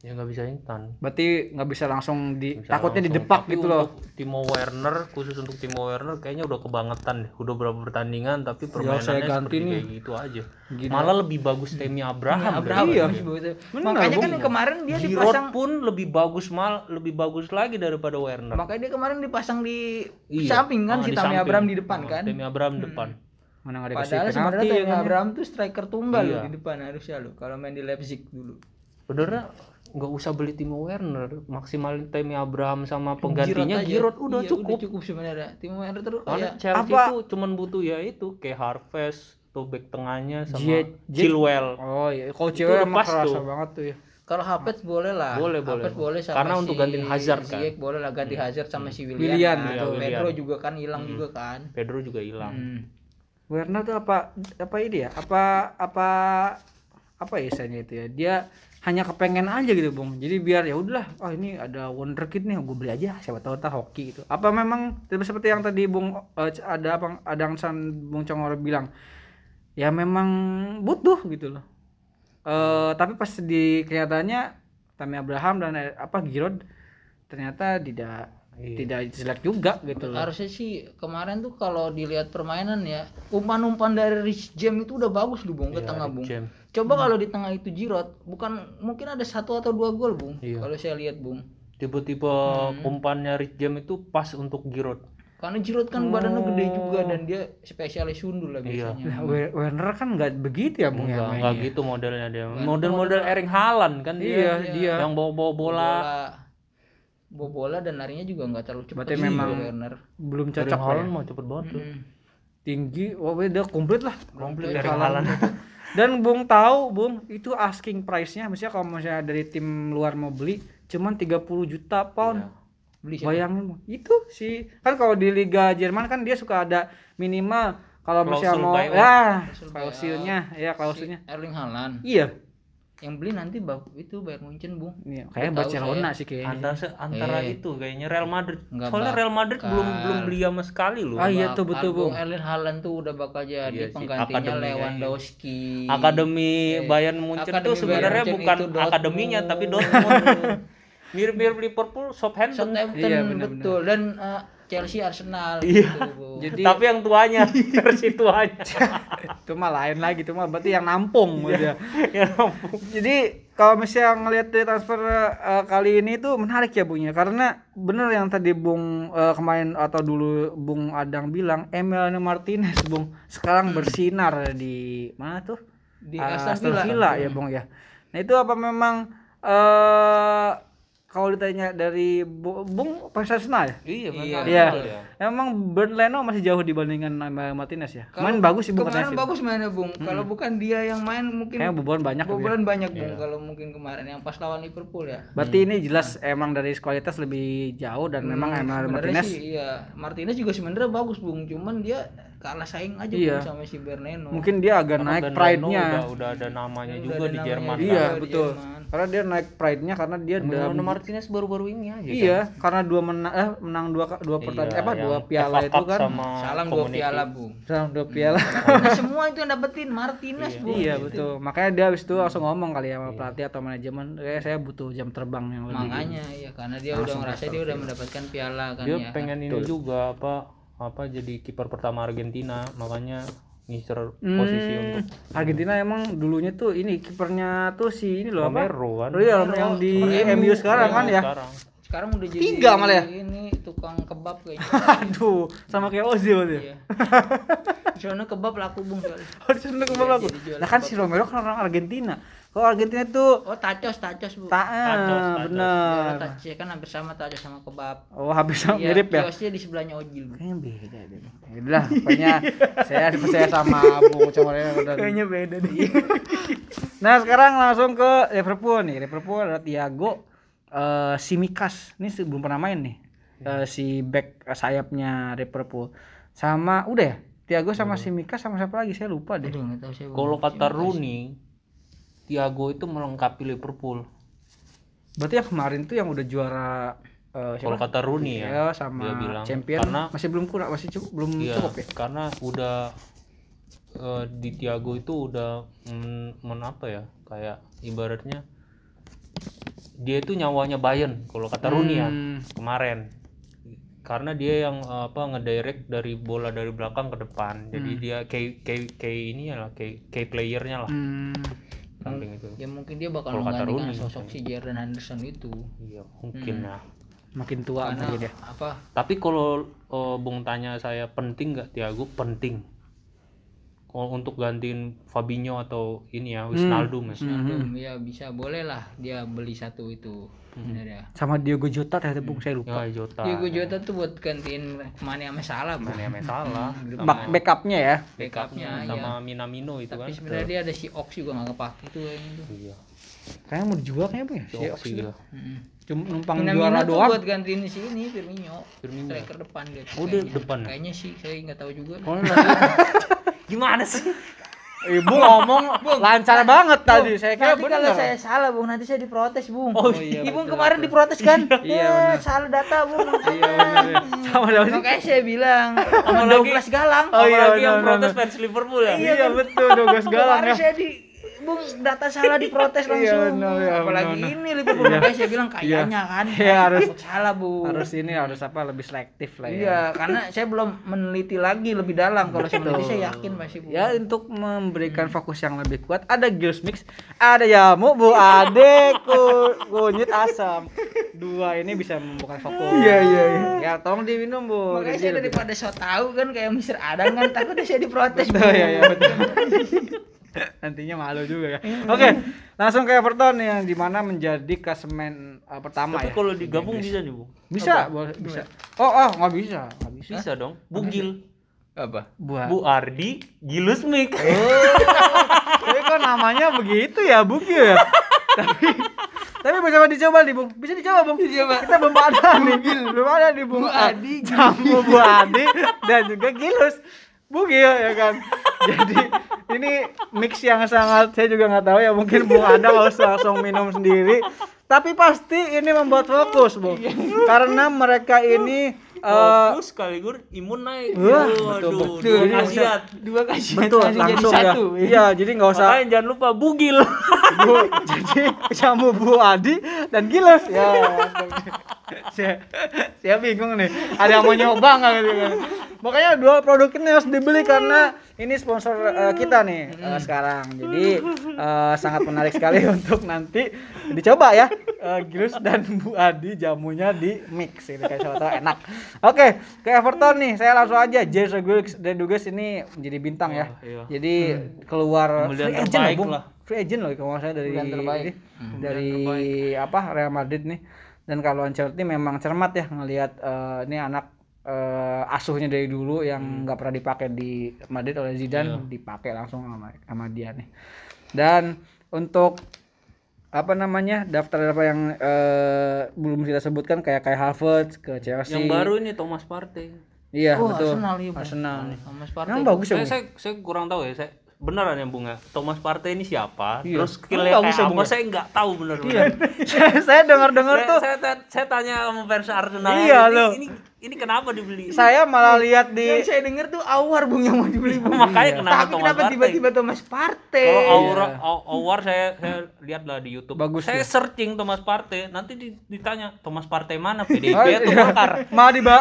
Ya nggak bisa instan Berarti nggak bisa langsung di Bisa takutnya langsung. didepak Tapi gitu loh. Timo Werner khusus untuk Timo Werner kayaknya udah kebangetan deh udah berapa pertandingan tapi permainannya saya ganti seperti nih. kayak gitu aja Gila. malah lebih bagus Temi Abraham deh. Abraham Iya. Bener, Makanya kan kemarin dia Giroud dipasang pun lebih bagus mal lebih bagus lagi daripada Werner makanya dia kemarin dipasang di Iya. samping kan Ah, si samping. Abraham di depan Ah, kan. Temi Abraham depan Mana nggak dikasih Padahal sebenarnya ya Tammy kan? Abraham tuh striker tunggal Iya. loh di depan harusnya lo kalau main di Leipzig dulu. Sebenarnya nggak usah beli Timo Werner, maksimal Temi Abraham sama penggantinya. Giroud udah Iya, cukup. cukup sebenarnya. Timo Werner terus Karena kayak Chelsea Apa- tuh cuman butuh ya itu kayak Harvest tuh back tengahnya sama Jet- Chilwell. Oh iya, kalau Itu udah emang pas kerasa tuh. banget tuh ya. kalau Havertz boleh lah. Boleh, boleh. Havertz boleh sama Karena untuk si gantiin Hazard kan. Ziyech boleh lah ganti Hazard sama si Willian. Willian, kan. iya, Willian. Pedro juga kan hilang juga kan. Pedro juga hilang. Hmm. Werner tuh apa apa ini ya? Apa apa apa ya istilahnya itu ya? Dia hanya kepengen aja gitu, Bung. Jadi biar ya udahlah, oh ini ada wonderkid nih, gue beli aja. Siapa tahu ntar hoki gitu. Apa memang seperti yang tadi Bung eh, ada apa ada San Bung Congor bilang, ya memang butuh gitu loh. Eh tapi pas di kenyataannya Tammy Abraham dan eh, apa Giroud ternyata tidak Iya. tidak jelek juga gitu loh. Harusnya sih kemarin tuh kalau dilihat permainan ya, umpan-umpan dari Rich James itu udah bagus lu Bung ke Iya, tengah Bung. Coba kalau di tengah itu Giroud, bukan mungkin ada satu atau dua gol Bung. Iya. Kalau saya lihat Bung. Tipe-tipe Hmm. umpannya James itu pas untuk Giroud. Karena Giroud kan badannya gede juga dan dia spesialis sundul lah Iya. biasanya. Nah, Wer- Werner kan nggak begitu ya, Bung ya. Enggak, mainnya? enggak gitu modelnya dia. Model-model Erling Haaland kan Iya, dia. dia. Yang bawa-bawa bola. Bawa bola dan larinya juga nggak terlalu cepat. Berarti memang Werner. belum Erling cocok lah ya. Haaland mah cepet banget tuh. Hmm. tinggi wah udah komplit lah Komplit Erling Haaland. Dan Bung tahu Bung itu asking price-nya misalnya kalau misalnya dari tim luar mau beli cuman 30 juta pound Iya. Beli siapa? bayangin Bung. itu sih kan kalau di Liga Jerman kan dia suka ada minimal kalau misalnya mau ya Klausul klausulnya ya klausulnya Si Erling Haaland. iya Yang beli nanti itu Bayern Munchen, Bung. Iya, kayak Barcelona saya. sih kayaknya Antara se- antara Eh. itu kayaknya Real Madrid. Nggak Soalnya Real Madrid belum bakal. belum beli sama sekali loh. Ah, iya tuh, betul, Bung. Erling Haaland tuh udah bakal jadi Iya penggantinya akademinya, iya. Lewandowski. Akademi Eh, Bayern Munchen Akademi tuh sebenarnya bukan itu Dortmund. akademinya tapi Dortmund. Mirip-mirip Liverpool, Southampton. Southampton Iya, benar-benar. betul dan eh, Chelsea Arsenal Iya. gitu. Jadi Tapi yang tuanya versi tuanya. itu mah lain lagi itu mah berarti yang nampung gitu ya. ya ampun. Jadi kalau misalnya ngelihat dari transfer eh, kali ini tuh menarik ya Bung ya karena bener yang tadi Bung eh, kemarin atau dulu Bung Adang bilang Emiliano Martinez Bung sekarang bersinar di mana tuh Di Ah, Aston Villa. Ya Bung ya. Nah itu apa memang eh kalau ditanya dari Bu- Bung Arsenal ya? Iya, Iya. benar. Iya. ya. Emang Bernd Leno masih jauh dibandingkan Emiliano Martinez ya. Kalau Main bagus sih Bung Kemarin bagus mainnya Bung. Kalau bukan dia yang main mungkin Kayaknya bobolan banyak ya. bobolan banyak Bung. Kalau mungkin kemarin yang pas lawan Liverpool ya. Berarti ini jelas emang dari kualitas lebih jauh dan memang Emiliano Sebenarnya Martinez sih iya. Martinez juga sebenarnya bagus Bung. Cuman dia kalah saing aja Iya. Sama si Berneno. mungkin dia agak Karena naik pride-nya. Udah, udah ada namanya Udah juga ada di namanya Jerman. juga. Iya, di betul. Jerman. Karena dia naik pride-nya karena dia udah Emiliano Martinez baru-baru ini aja. kan? Iya, karena dua menang eh menang dua dua pertandingan Iya, apa dua piala FA itu kan. sama Salam dua Community. piala Bung. Dalam dua piala. Nah, semua itu yang dapetin Martinez Bung. Iya betul. Makanya dia habis itu langsung ngomong kali ya sama pelatih atau manajemen, kayak saya butuh jam terbang yang lebih. Makanya ya karena dia udah ngerasa dia udah mendapatkan piala kan Dia ya. pengen ini juga apa apa jadi kiper pertama Argentina, makanya ngisar posisi Hmm, untuk Argentina emang dulunya tuh ini kipernya tuh si ini loh apa? Romero kan. Oh iya, yang di MU sekarang kan ya. Sekarang. Sekarang udah jadi Tiga malah ya? ini tukang kebab kayaknya. Aduh, sama kayak Ozil tuh. Iya. Soalnya kebab laku Bung soalnya. Oh, kebab aku. jadi jual Lah kan si Romero kan orang Argentina. Kalau Argentina tuh Oh, tacos, tacos, Bu. tak Tacos, tacos. bener. Ya, tacos ya kan hampir sama tacos sama kebab. Oh, habis sama Iya, mirip ya. kiosnya di sebelahnya Ojil, Bu. Kayaknya beda deh. Ya udah, pokoknya saya dipercaya sama Bung Comoreno udah. beda deh. Nah, sekarang langsung ke Liverpool nih. Liverpool ada Thiago eh Simikas. Ini belum pernah main nih. Eh, si back sayapnya Liverpool. Sama udah ya? Thiago sama Simikas sama siapa lagi? Saya lupa deh. Aduh, enggak tahu saya. Bung. Kalau kata Rooney, Thiago itu melengkapi Liverpool. Berarti yang kemarin tuh yang udah juara eh, Kalau kata Rooney ya, Ya, sama dia bilang champion karena masih belum kurang, masih cukup belum Iya, cukup ya. karena udah eh, di Tiago itu udah men, men- apa ya kayak ibaratnya dia itu nyawanya Bayern kalau kata Rooney ya Hmm. kemarin karena dia yang eh, apa ngedirect dari bola dari belakang ke depan jadi dia kayak kayak kayak ini ya lah kayak kayak playernya lah Hmm. Samping itu Ya mungkin dia bakal menggantikan sosok si Jordan Henderson itu. iya mungkin ya Makin tua Karena mungkin ya. apa? tapi kalau eh, Bung tanya saya penting nggak Tiago penting kalau untuk gantiin Fabinho atau ini ya Wijnaldum ya Wijnaldum, ya bisa boleh lah dia beli satu itu. Bener ya. Sama Diogo Jota ternyata Bung saya lupa. Ya Jota. Diego Jota tuh buat gantiin Mane sama Salah. Mana yang salah Back backupnya ya. Backupnya ya. sama Minamino itu kan. Tapi sebenarnya dia ada si Ox juga nggak kepake tuh. Iya. Kayaknya mau dijual kayaknya Bung ya. Si Si Ox Oxy itu. ya. Cuma numpang Minamino juara doang. buat gantiin si ini Firmino. Firmino. Striker depan dia. Oh, dia kayaknya. depan ya? Kayaknya sih, saya nggak tahu juga. Oh. Gimana sih? Ibu ngomong lancar banget tadi. Saya kira Nanti kalau benar. saya salah, Bung, nanti saya diprotes, Bung. Oh, iya, Ibung betul, kemarin diprotes kan? Iya, Ya, salah data, Bung. Iya benar ya. Sama siapa sih? Makanya saya bilang sama Douglas Galang. Oh, iya, Apalagi yang benar, protes benar. fans Liverpool ya. Iya betul Douglas Galang Kemarin ya. saya di Bung data salah diprotes Iya, langsung. benar, iya, Apalagi benar, ini Liverpool makanya saya bilang kayaknya kan. Iya, harus- takut salah, Bu. Harus ini harus apa lebih selektif lah ya. Iya, karena saya belum meneliti lagi lebih dalam. Kalau saya meneliti saya yakin pasti, Bu. Ya untuk memberikan fokus yang lebih kuat ada Gills Mix, ada jamu Bu Ade ku, kunyit asam. Dua ini bisa membuka fokus. Iya iya iya. Ya tolong diminum Bu. Makanya Jadi saya daripada so tahu kan kayak Mr. Adang kan takutnya saya diprotes. Bu. Betul ya ya betul. Nantinya malu juga ya. Oke, langsung ke Everton yang di mana menjadi klasemen uh, pertama Tapi ya. kalau digabung bisa nih, Bu. Bisa, boleh, bisa. Oh, oh, nggak bisa, nggak bisa. Bisa dong. Bugil. Apa? Buat. Bu Ardi, Gilus Mik. Tapi kok namanya begitu ya, Bugil ya? tapi tapi bisa dicoba nih, Bung. Bisa dicoba, Bung. Dicoba. Kita belum ada nih, belum ada nih, Bung. Bu Adi, Jamu Bu Adi dan juga Gilus. Bugil ya kan. Jadi ini mix yang sangat saya juga nggak tahu ya mungkin Bung Ada harus langsung minum sendiri. Tapi pasti ini membuat fokus, Bung. Karena mereka ini eh, Fokus sekaligus imun naik. Wah, Waduh, betul, betul. dua khasiat. Dua kasih betul langsung ya. Iya, jadi nggak usah Makanya jangan lupa bugil. Bu, jadi jamu Bu Adi dan Giles ya. saya, saya bingung nih. Ada yang mau nyoba nggak gitu kan? Makanya dua produk ini harus dibeli karena ini sponsor eh, kita nih eh, sekarang. Jadi eh, sangat menarik sekali untuk nanti dicoba ya. Eh, Gilus dan Bu Adi jamunya di mix ini kayak siapa tahu enak. Oke, ke Everton nih. Saya langsung aja James Rodriguez ini menjadi bintang ya. Oh, iya. Jadi keluar Pembelian free agent loh, Bung. lah. Free agent loh kalau salah dari terbaik. ini, dari apa Real Madrid nih. Dan kalau Ancelotti memang cermat ya ngelihat eh, ini anak eh, asuhnya dari dulu yang nggak pernah dipakai di Madrid oleh Zidane dipakai langsung sama, sama dia nih. Dan untuk apa namanya daftar apa yang eh, belum kita sebutkan kayak kayak Havertz ke Chelsea. Yang baru ini Thomas Partey. Iya Oh, betul. Arsenal iya. Arsenal. Sama Sparta. Memang bagus ya. Saya, Bung? saya saya kurang tahu ya. Saya beneran ya Bung ya. Thomas Partey ini siapa? Iya. Terus skillnya kayak ya, apa? ya? Saya nggak tahu bener Iya. saya saya dengar-dengar saya, tuh saya, saya tanya sama fans Arsenal. Iya, ini, loh. Ini, ini kenapa dibeli? saya malah lihat di Yang saya dengar tuh Awar Bung yang mau dibeli Bung. Makanya kenapa Tapi Thomas kenapa Partey? tiba-tiba Thomas Partey? Kalau Iya. Au- Awar saya saya lihat lah di YouTube. Bagus saya dia. searching Thomas Partey, nanti di- ditanya Thomas Partey mana PDIP atau iya. Golkar? malah diba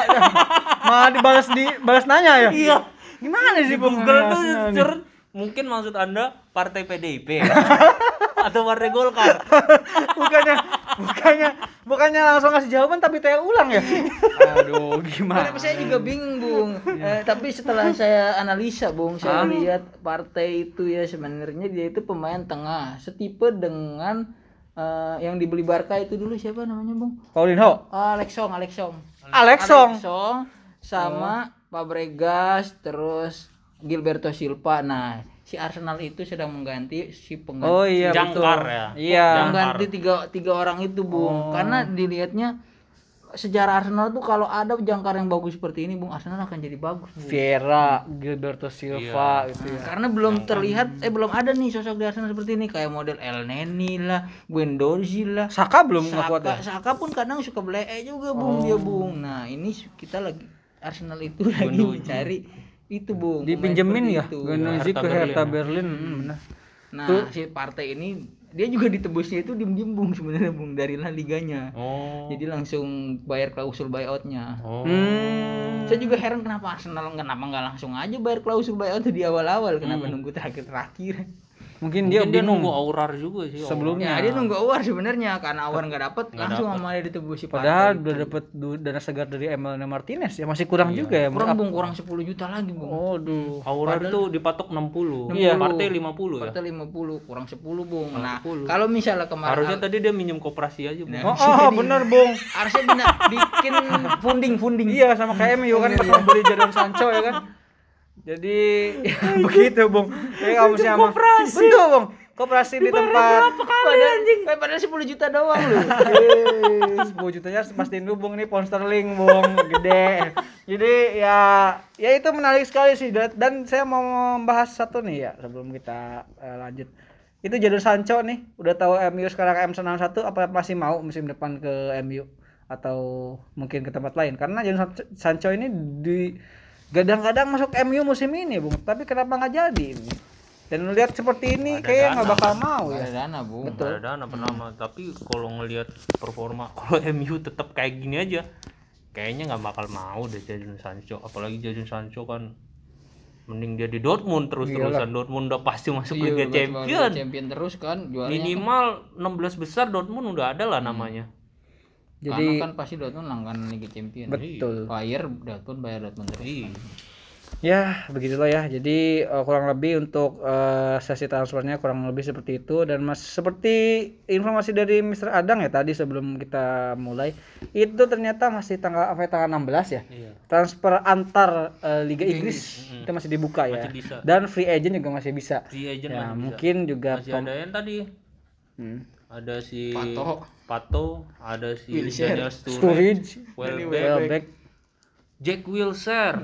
malah dibalas di balas nanya ya Iya. gimana sih? Google tuh search, mungkin maksud Anda partai PDIP ya? atau partai Golkar. bukannya bukannya bukannya langsung ngasih jawaban tapi tanya ulang ya aduh gimana Tapi saya juga bingung, Bung. Eh, tapi setelah saya analisa, Bung, saya lihat partai itu ya sebenarnya dia itu pemain tengah, setipe dengan eh, yang dibeli Barca itu dulu siapa namanya, Bung? Paulinho Alex Song, Alex Song. Alex Song Alex Song sama Fabregas terus Gilberto Silva. Nah, si Arsenal itu sedang mengganti si pengganti oh iya Jangkar betul. ya. iya. Mengganti tiga tiga orang itu bung karena dilihatnya sejarah Arsenal tuh kalau ada jangkar yang bagus seperti ini bung Arsenal akan jadi bagus Bung. Vieira Gilberto Silva gitu ya. Karena belum terlihat eh belum ada nih sosok di Arsenal seperti ini. Kayak model El Neni lah Guendouzi lah. Saka belum nggak kuat ya Saka, Saka pun kadang suka belee juga bung. Dia bung. Nah ini kita lagi Arsenal itu lagi mencari itu bung. Pemain dipinjemin ya Hertha ke Hertha Berlin, Berlin. Hmm, benar. nah si partai ini dia juga ditebusnya itu diem diem bung sebenarnya bung dari La Liganya. Oh. jadi langsung bayar klausul buyoutnya. Oh. Hmm. saya juga heran kenapa Arsenal kenapa nggak langsung aja bayar klausul buyout di awal-awal? Kenapa nunggu terakhir-terakhir mungkin dia Mungkin dia bingung nunggu Aurar juga sih. Aurar. sebelumnya ya dia nunggu awar sebenarnya karena awar nggak dapet langsung sama dia ditebusi padahal partai udah dapet dana segar dari Emiliano Martinez ya masih kurang juga ya kurang bung kurang 10 juta lagi bung oh duh Aurar itu dipatok 60. Iya. Partai 50 ya. Partai 50 kurang 10 bung nah 10. kalau misalnya kemarin Harusnya tadi dia minjem koperasi aja, Bung. oh, oh bener bung harusnya bina, bikin funding funding Iya sama kayak MU kan pas mau beli Jadon Sancho ya kan. Jadi ya, begitu Bung. Jadi kalau misalnya sama Betul Bung. Koperasi di tempat padahal anjing? padahal 10 juta doang lu 10 jutanya pastiin dulu Bung. Ini pound sterling Bung. Gede. Jadi ya ya itu menarik sekali sih. Dan, saya mau membahas satu nih ya sebelum kita eh, lanjut. Itu Jadon Sancho nih. Udah tahu MU sekarang M91 apa masih mau musim depan ke MU atau mungkin ke tempat lain? Karena Jadon Sancho- Sancho ini di gadang-gadang masuk MU musim ini Bung. Tapi kenapa nggak jadi ini dan melihat seperti ini kayak nggak bakal mau ya. Ada dana bung. Nggak ada dana pertama, tapi kalau ngelihat performa kalau MU tetap kayak gini aja, kayaknya nggak bakal mau deh Jadon Sancho. Apalagi Jadon Sancho kan mending dia di Dortmund terus terusan Dortmund udah pasti masuk Liga Iya, Champion. champion terus kan juaranya. Minimal 16 besar Dortmund udah ada lah namanya. Jadi jadi kan pasti Dortmund langganan Liga Champion betul Bayar Dortmund bayar Dortmund terus Iya. Ya, begitulah ya. Jadi eh, kurang lebih untuk eh, sesi transfernya kurang lebih seperti itu dan mas seperti informasi dari Mr. Adang ya tadi sebelum kita mulai itu ternyata masih tanggal apa ya, tanggal 16 ya. Iya. Transfer antar eh, Liga Inggris itu masih dibuka ya. Masih bisa. Dan free agent juga masih bisa. Free agent Ya, masih bisa. mungkin juga Masih ada yang tadi Hmm. ada si Pato. Pato, ada si Wilshere. Daniel Sturridge, Sturridge, Welbeck, Welbeck. Jack Wilshere.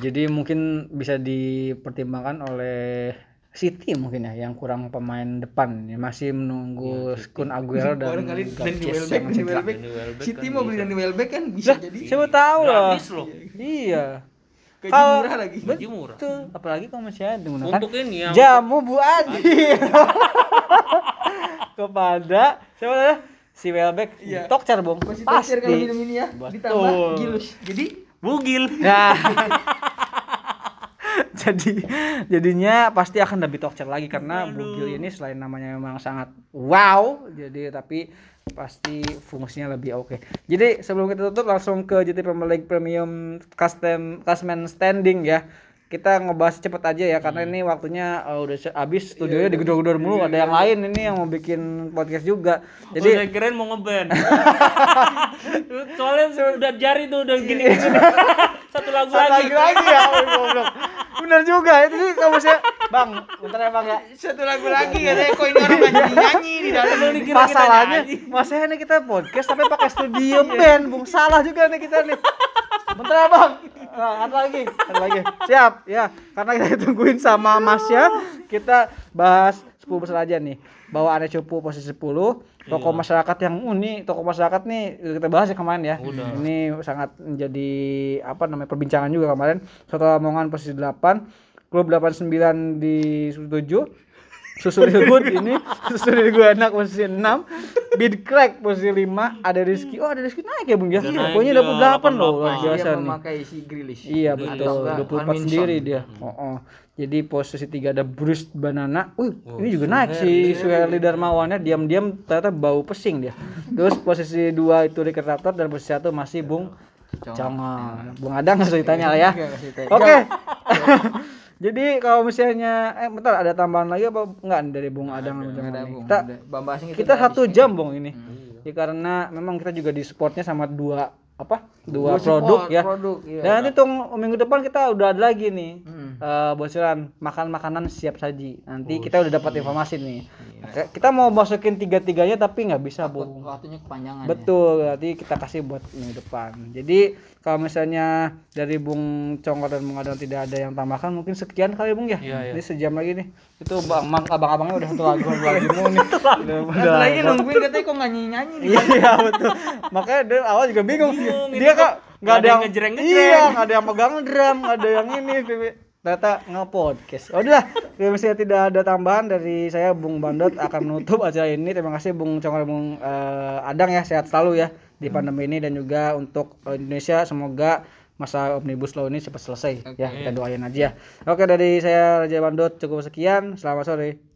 Jadi mungkin bisa dipertimbangkan oleh City mungkin ya yang kurang pemain depan ya masih menunggu Kun Aguero dan Danny yang Welbeck, Danny City kan mau beli bisa. Danny Welbeck kan bisa jadi Siapa tahu loh. Gratis loh. Iya. gaji Kalau- murah lagi. Gaji murah. Betul, apalagi kalau masih ada menggunakan Untuk ini yang jamu Bu Adi. Kepada siapa namanya? Si Welbeck. Iya. Tokcer, Bung. Masih Pasti. kalau minum ini ya Betul. ditambah gilus. Jadi bugil. Ya. jadi jadinya pasti akan lebih tokcer lagi karena bugil ini selain namanya memang sangat wow jadi tapi pasti fungsinya lebih oke jadi sebelum kita tutup langsung ke Premier League Premium Custom Custom Standing ya kita ngebahas cepet aja ya karena ini waktunya uh, udah habis studionya digedor-gedor mulu ada yang lain ini yang mau bikin podcast juga. Jadi jadi saya kirain mau ngeband. Soalnya udah jari tuh udah gini. Satu lagu Satu lagi. lagi lagi ya goblok. bener juga itu sih kamu sih bang bentar ya bang ya. Satu lagu lagi katanya kok ini orang nyanyi nyanyi di dalam masalahnya masalahnya nih kita podcast tapi pakai studio band. Bung salah juga nih kita nih. Bentar ya bang. Nah, ada lagi ada lagi. Siap ya karena kita ditungguin sama Masya kita bahas 10 besar aja nih. Bawaannya cupu posisi 10 toko masyarakat yang unik toko masyarakat nih kita bahas ya kemarin ya. Udah. ini sangat menjadi apa namanya perbincangan juga kemarin. Soto Lamongan posisi 8 klub 89 di 7 Susu Good ini Susu gue anak posisi 6 Bid Crack posisi 5 ada Rizky oh ada Rizky naik ya Bung ya? Naik pokoknya dia, dapat 8 loh luar 88. biasa Dia nih. memakai si iya betul. enggak, 24 Hwan-Min sendiri dia. Oh, oh. jadi posisi 3 ada Bruce Banana. Wih, ini juga naik si Suherli Darmawannya diam-diam ternyata bau pesing dia. Terus posisi 2 itu Ricky Raptor dan posisi 1 masih Bung Jangan, Bung Adang nggak usah ditanya lah ya. Ditanya. Oke. Jadi kalau misalnya eh bentar ada tambahan lagi apa enggak nih dari Bung Adang Ada, Adang? Bung. Kita Ada. Kita satu jam Bung ini. Hmm. Ya karena memang kita juga di supportnya sama dua apa? Dua, Dua produk support, ya. produk, iya. Dan nanti tuh minggu depan kita udah ada lagi nih. Hmm. eh, bocoran makan makanan siap saji. Nanti kita udah dapat informasi nih. Kayak Kita mau masukin tiga-tiganya tapi nggak bisa, Bung. Waktunya kepanjangan. ya. Betul, nanti kita kasih buat minggu depan. Jadi kalau misalnya dari Bung Congkor dan Bung Adang tidak ada yang tambahkan, mungkin sekian kali Bung ya. Iya, iya. Ini sejam lagi nih. Itu bang, mang- abang-abangnya udah satu lagu satu lagu mulu nih. Udah, udah. lagi nungguin katanya kok nggak nyanyi nyanyi nih. Iya betul. Makanya dari awal juga bingung. Bingung, Dia kok nggak ada yang ngejreng-ngejreng. Iya, nggak ada yang pegang drum, nggak ada yang ini. Ternyata nge-podcast. Oh, udah, kalau misalnya tidak ada tambahan dari saya Bung Bandot akan menutup acara ini. Terima kasih Bung Congkor Bung eh, Adang ya, sehat selalu ya di pandemi ini dan juga untuk eh, Indonesia semoga masa omnibus law ini cepat selesai. Ya kita doain aja. Oke dari saya Raja Bandot cukup sekian. Selamat sore